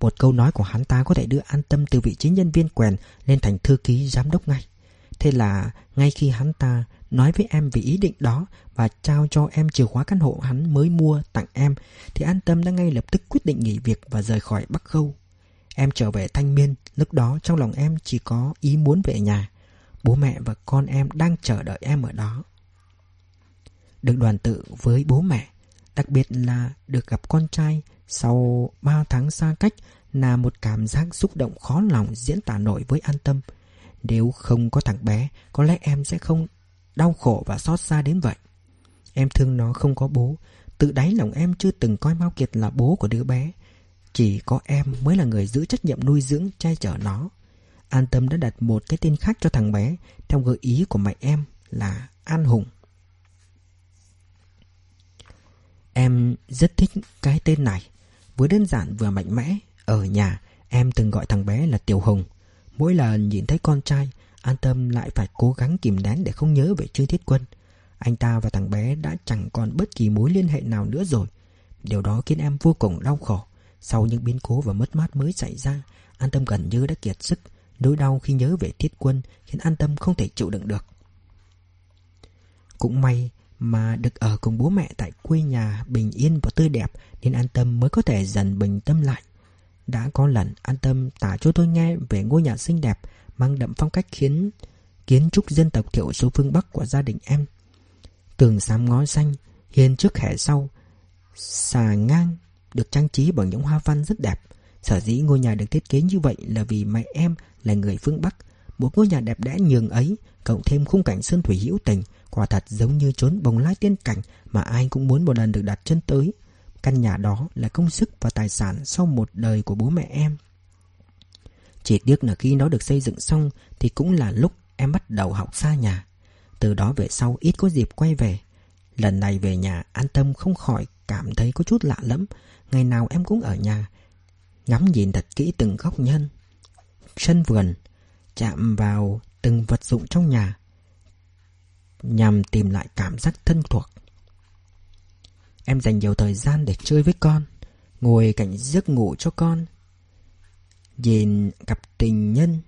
Một câu nói của hắn ta có thể đưa an tâm từ vị trí nhân viên quèn lên thành thư ký giám đốc ngay Thế là ngay khi hắn ta nói với em về ý định đó và trao cho em chìa khóa căn hộ hắn mới mua tặng em thì an tâm đã ngay lập tức quyết định nghỉ việc và rời khỏi Bắc Khâu. Em trở về Thanh Miên, lúc đó trong lòng em chỉ có ý muốn về nhà. Bố mẹ và con em đang chờ đợi em ở đó. Được đoàn tự với bố mẹ, Đặc biệt là được gặp con trai sau 3 tháng xa cách là một cảm giác xúc động khó lòng diễn tả nổi với an tâm. Nếu không có thằng bé, có lẽ em sẽ không đau khổ và xót xa đến vậy. Em thương nó không có bố, tự đáy lòng em chưa từng coi Mao Kiệt là bố của đứa bé. Chỉ có em mới là người giữ trách nhiệm nuôi dưỡng, che chở nó. An Tâm đã đặt một cái tên khác cho thằng bé, theo gợi ý của mẹ em là An Hùng. Em rất thích cái tên này, vừa đơn giản vừa mạnh mẽ. Ở nhà, em từng gọi thằng bé là Tiểu Hùng. Mỗi lần nhìn thấy con trai, An Tâm lại phải cố gắng kìm nén để không nhớ về Trương Thiết Quân. Anh ta và thằng bé đã chẳng còn bất kỳ mối liên hệ nào nữa rồi. Điều đó khiến em vô cùng đau khổ. Sau những biến cố và mất mát mới xảy ra, An Tâm gần như đã kiệt sức. Nỗi đau khi nhớ về Thiết Quân khiến An Tâm không thể chịu đựng được. Cũng may mà được ở cùng bố mẹ tại quê nhà bình yên và tươi đẹp nên An Tâm mới có thể dần bình tâm lại. Đã có lần An Tâm tả cho tôi nghe về ngôi nhà xinh đẹp mang đậm phong cách khiến kiến trúc dân tộc thiểu số phương Bắc của gia đình em. Tường xám ngói xanh, hiên trước hẻ sau, xà ngang được trang trí bằng những hoa văn rất đẹp. Sở dĩ ngôi nhà được thiết kế như vậy là vì mẹ em là người phương Bắc. Một ngôi nhà đẹp đẽ nhường ấy, cộng thêm khung cảnh sơn thủy hữu tình, quả thật giống như chốn bồng lai tiên cảnh mà ai cũng muốn một lần được đặt chân tới. Căn nhà đó là công sức và tài sản sau một đời của bố mẹ em. Chỉ tiếc là khi nó được xây dựng xong thì cũng là lúc em bắt đầu học xa nhà. Từ đó về sau ít có dịp quay về. Lần này về nhà an tâm không khỏi cảm thấy có chút lạ lẫm. Ngày nào em cũng ở nhà. Ngắm nhìn thật kỹ từng góc nhân. Sân vườn. Chạm vào từng vật dụng trong nhà. Nhằm tìm lại cảm giác thân thuộc. Em dành nhiều thời gian để chơi với con. Ngồi cạnh giấc ngủ cho con, Nhìn cặp tình nhân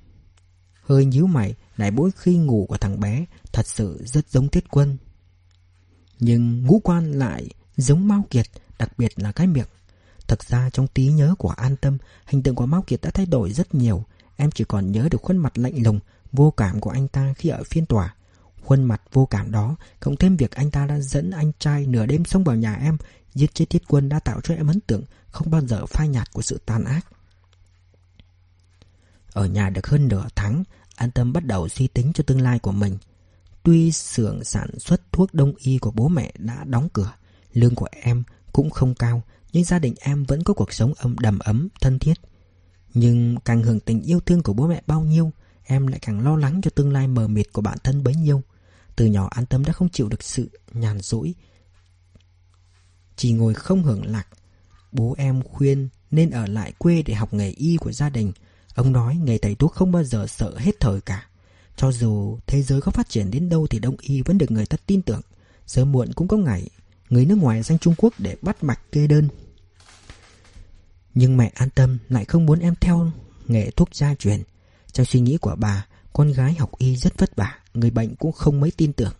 Hơi nhíu mày Lại mỗi khi ngủ của thằng bé Thật sự rất giống Tiết Quân Nhưng ngũ quan lại Giống Mao Kiệt, Đặc biệt là cái miệng Thực ra trong trí nhớ của An Tâm, Hình tượng của Mao Kiệt đã thay đổi rất nhiều Em chỉ còn nhớ được khuôn mặt lạnh lùng Vô cảm của anh ta khi ở phiên tòa Khuôn mặt vô cảm đó Cộng thêm việc anh ta đã dẫn anh trai nửa đêm xông vào nhà em Giết chết thiết quân đã tạo cho em ấn tượng Không bao giờ phai nhạt của sự tàn ác ở nhà được hơn nửa tháng, An Tâm bắt đầu suy tính cho tương lai của mình. Tuy xưởng sản xuất thuốc đông y của bố mẹ đã đóng cửa, lương của em cũng không cao, nhưng gia đình em vẫn có cuộc sống ấm đầm ấm, thân thiết. Nhưng càng hưởng tình yêu thương của bố mẹ bao nhiêu, em lại càng lo lắng cho tương lai mờ mịt của bản thân bấy nhiêu. Từ nhỏ An Tâm đã không chịu được sự nhàn rỗi. Chỉ ngồi không hưởng lạc. Bố em khuyên nên ở lại quê để học nghề y của gia đình, Ông nói nghề thầy thuốc không bao giờ sợ hết thời cả. Cho dù thế giới có phát triển đến đâu thì đông y vẫn được người ta tin tưởng. Sớm muộn cũng có ngày người nước ngoài sang Trung Quốc để bắt mạch kê đơn. Nhưng mẹ an tâm lại không muốn em theo nghề thuốc gia truyền. Trong suy nghĩ của bà, con gái học y rất vất vả, người bệnh cũng không mấy tin tưởng.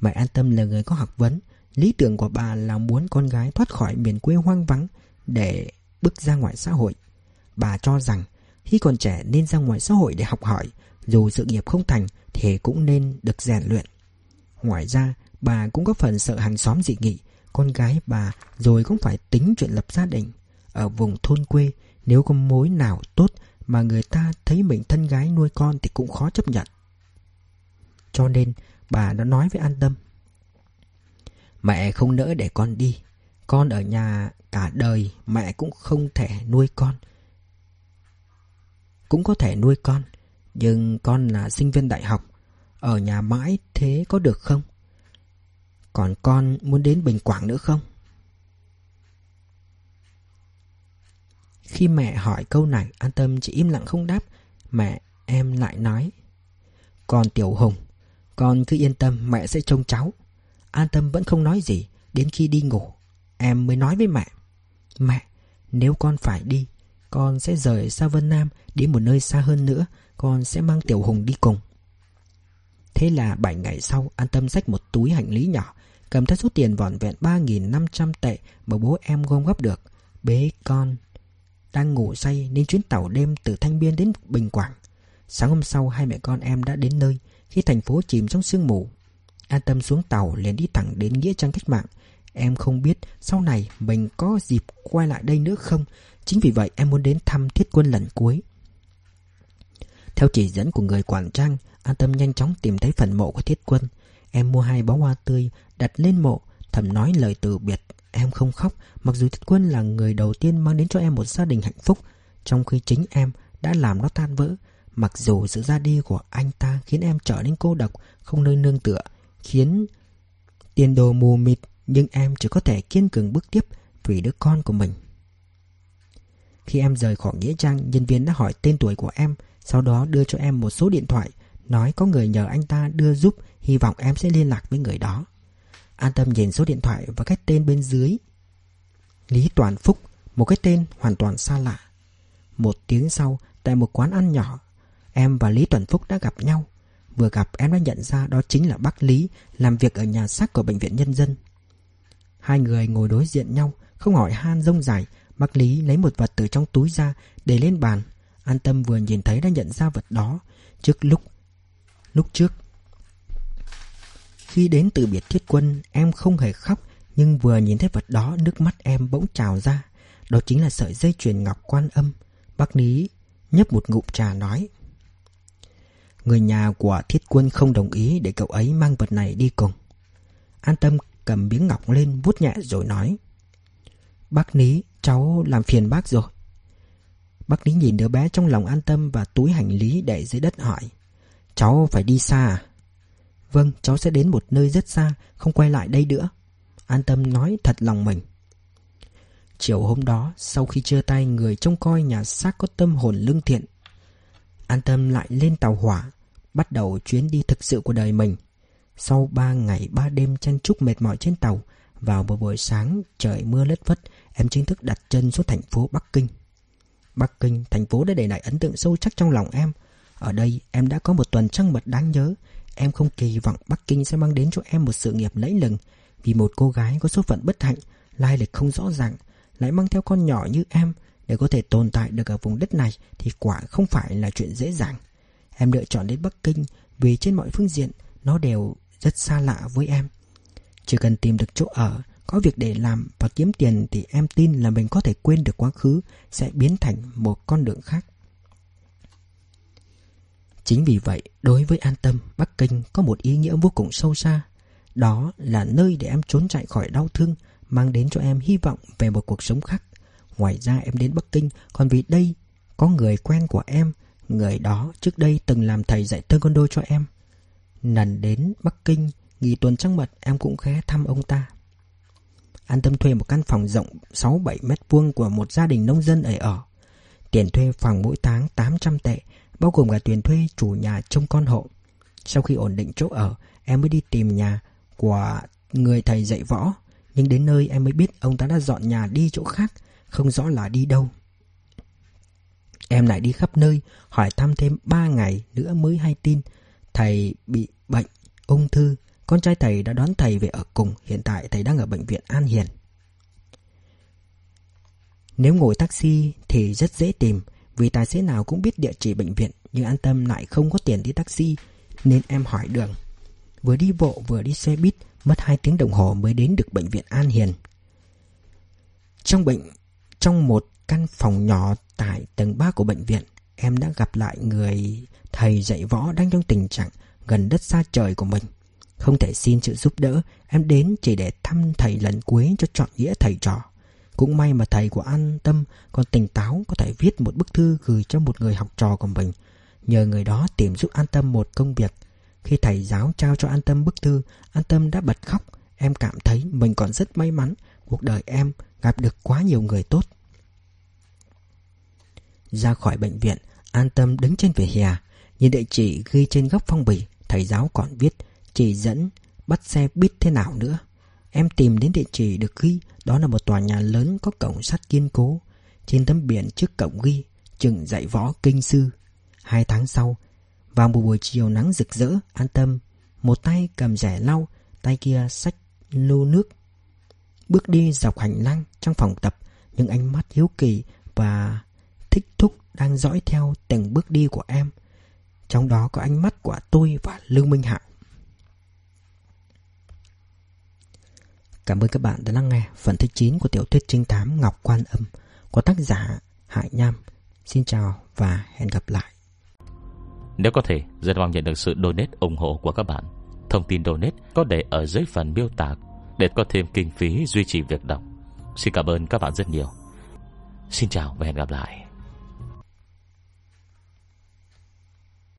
Mẹ an tâm là người có học vấn, lý tưởng của bà là muốn con gái thoát khỏi miền quê hoang vắng để bước ra ngoài xã hội. Bà cho rằng khi còn trẻ nên ra ngoài xã hội để học hỏi Dù sự nghiệp không thành Thì cũng nên được rèn luyện Ngoài ra bà cũng có phần sợ hàng xóm dị nghị Con gái bà rồi cũng phải tính chuyện lập gia đình ở vùng thôn quê, Nếu có mối nào tốt Mà người ta thấy mình thân gái nuôi con Thì cũng khó chấp nhận Cho nên, bà đã nói với an tâm, Mẹ không nỡ để con đi Con ở nhà cả đời Mẹ cũng không thể nuôi con cũng có thể nuôi con, Nhưng con là sinh viên đại học Ở nhà mãi thế có được không? Còn con muốn đến Bình Quảng nữa không? Khi mẹ hỏi câu này, An Tâm chỉ im lặng không đáp. Mẹ, em lại nói còn Tiểu Hùng, Con cứ yên tâm, mẹ sẽ trông cháu. An Tâm vẫn không nói gì, Đến khi đi ngủ, Em mới nói với mẹ Mẹ, nếu con phải đi, con sẽ rời xa Vân Nam Đến một nơi xa hơn nữa, Con sẽ mang Tiểu Hùng đi cùng. Thế là 7 ngày sau, An tâm xách một túi hành lý nhỏ, Cầm theo số tiền vỏn vẹn 3.500 tệ Mà bố em gom góp được, Bế con đang ngủ say nên chuyến tàu đêm từ Thanh Biên đến Bình Quảng. Sáng hôm sau, hai mẹ con em đã đến nơi, Khi thành phố chìm trong sương mù. An tâm xuống tàu liền đi thẳng đến Nghĩa Trang Cách Mạng. Em không biết sau này mình có dịp quay lại đây nữa không. Chính vì vậy em muốn đến thăm thiết quân lần cuối. Theo chỉ dẫn của người quản trang An tâm nhanh chóng tìm thấy phần mộ của thiết quân. Em mua hai bó hoa tươi Đặt lên mộ, Thầm nói lời từ biệt. Em không khóc, Mặc dù thiết quân là người đầu tiên mang đến cho em một gia đình hạnh phúc, Trong khi chính em đã làm nó tan vỡ. Mặc dù sự ra đi của anh ta khiến em trở nên cô độc, Không nơi nương tựa, Khiến tiền đồ mù mịt, Nhưng em chỉ có thể kiên cường bước tiếp Vì đứa con của mình. Khi em rời khỏi Nghĩa Trang, Nhân viên đã hỏi tên tuổi của em, Sau đó đưa cho em một số điện thoại, Nói có người nhờ anh ta đưa giúp, Hy vọng em sẽ liên lạc với người đó. An tâm nhìn số điện thoại và cái tên bên dưới. Lý Toàn Phúc, Một cái tên hoàn toàn xa lạ. Một tiếng sau, Tại một quán ăn nhỏ, Em và Lý Toàn Phúc đã gặp nhau. Vừa gặp em đã nhận ra đó chính là bác Lý Làm việc ở nhà xác của Bệnh viện Nhân dân. Hai người ngồi đối diện nhau, Không hỏi han rông dài, Bác Lý lấy một vật từ trong túi ra Để lên bàn. An Tâm vừa nhìn thấy đã nhận ra vật đó Trước lúc Lúc trước. Khi đến từ biệt thiết quân Em không hề khóc Nhưng vừa nhìn thấy vật đó Nước mắt em bỗng trào ra Đó chính là sợi dây chuyền ngọc quan âm Bác Lý nhấp một ngụm trà nói Người nhà của thiết quân không đồng ý để cậu ấy mang vật này đi cùng. An tâm cầm miếng ngọc lên vuốt nhẹ rồi nói. Bác Ní, cháu làm phiền bác rồi. Bác Ní nhìn đứa bé trong lòng an tâm và túi hành lý để dưới đất hỏi. Cháu phải đi xa à? Vâng, cháu sẽ đến một nơi rất xa, không quay lại đây nữa. An tâm nói thật lòng mình. Chiều hôm đó, sau khi chia tay người trông coi nhà xác có tâm hồn lương thiện, An tâm lại lên tàu hỏa Bắt đầu chuyến đi thực sự của đời mình. Sau ba ngày ba đêm chăn trúc mệt mỏi trên tàu Vào một buổi sáng trời mưa lất vất Em chính thức đặt chân xuống thành phố Bắc Kinh. Bắc Kinh, thành phố đã để lại ấn tượng sâu sắc trong lòng em. Ở đây em đã có một tuần trăng mật đáng nhớ. Em không kỳ vọng Bắc Kinh sẽ mang đến cho em một sự nghiệp lẫy lừng Vì một cô gái có số phận bất hạnh Lai lịch không rõ ràng Lại mang theo con nhỏ như em để có thể tồn tại được ở vùng đất này thì quả không phải là chuyện dễ dàng. Em lựa chọn đến Bắc Kinh vì trên mọi phương diện nó đều rất xa lạ với em. Chỉ cần tìm được chỗ ở, có việc để làm và kiếm tiền thì em tin là mình có thể quên được quá khứ sẽ biến thành một con đường khác. Chính vì vậy, đối với An Tâm, Bắc Kinh có một ý nghĩa vô cùng sâu xa. Đó là nơi để em trốn chạy khỏi đau thương, mang đến cho em hy vọng về một cuộc sống khác. Ngoài ra em đến Bắc Kinh còn vì đây có người quen của em. Người đó trước đây từng làm thầy dạy taekwondo cho em. Lần đến Bắc Kinh, nghỉ tuần trăng mật em cũng ghé thăm ông ta. An tâm thuê một căn phòng rộng 6-7 mét vuông của một gia đình nông dân ở ở. Tiền thuê phòng mỗi tháng 800 tệ, bao gồm cả tiền thuê chủ nhà trông con hộ. Sau khi ổn định chỗ ở, em mới đi tìm nhà của người thầy dạy võ. Nhưng đến nơi em mới biết ông ta đã dọn nhà đi chỗ khác không rõ là đi đâu. Em lại đi khắp nơi, hỏi thăm thêm 3 ngày nữa mới hay tin. Thầy bị bệnh, ung thư. Con trai thầy đã đón thầy về ở cùng. Hiện tại thầy đang ở bệnh viện An Hiền. Nếu ngồi taxi thì rất dễ tìm. Vì tài xế nào cũng biết địa chỉ bệnh viện. Nhưng an tâm lại không có tiền đi taxi. Nên em hỏi đường. Vừa đi bộ vừa đi xe buýt. Mất 2 tiếng đồng hồ mới đến được bệnh viện An Hiền. Trong bệnh trong một căn phòng nhỏ tại tầng 3 của bệnh viện, em đã gặp lại người thầy dạy võ đang trong tình trạng gần đất xa trời của mình. Không thể xin sự giúp đỡ, em đến chỉ để thăm thầy lần cuối cho chọn nghĩa thầy trò. Cũng may mà thầy của An Tâm còn tỉnh táo có thể viết một bức thư gửi cho một người học trò của mình. Nhờ người đó tìm giúp An Tâm một công việc. Khi thầy giáo trao cho An Tâm bức thư, An Tâm đã bật khóc. Em cảm thấy mình còn rất may mắn. Cuộc đời em gặp được quá nhiều người tốt. Ra khỏi bệnh viện, an tâm đứng trên vỉa hè, nhìn địa chỉ ghi trên góc phong bì, thầy giáo còn viết chỉ dẫn bắt xe biết thế nào nữa. Em tìm đến địa chỉ được ghi, đó là một tòa nhà lớn có cổng sắt kiên cố. Trên tấm biển trước cổng ghi, trường dạy võ kinh sư. Hai tháng sau, vào một buổi chiều nắng rực rỡ, an tâm, một tay cầm rẻ lau, tay kia xách lô nước bước đi dọc hành lang trong phòng tập, những ánh mắt hiếu kỳ và thích thúc đang dõi theo từng bước đi của em. Trong đó có ánh mắt của tôi và Lưu Minh Hạo. Cảm ơn các bạn đã lắng nghe phần thứ 9 của tiểu thuyết trinh thám Ngọc Quan Âm của tác giả Hải Nham. Xin chào và hẹn gặp lại. Nếu có thể, rất mong nhận được sự donate ủng hộ của các bạn. Thông tin donate có để ở dưới phần miêu tả để có thêm kinh phí duy trì việc đọc. Xin cảm ơn các bạn rất nhiều. Xin chào và hẹn gặp lại.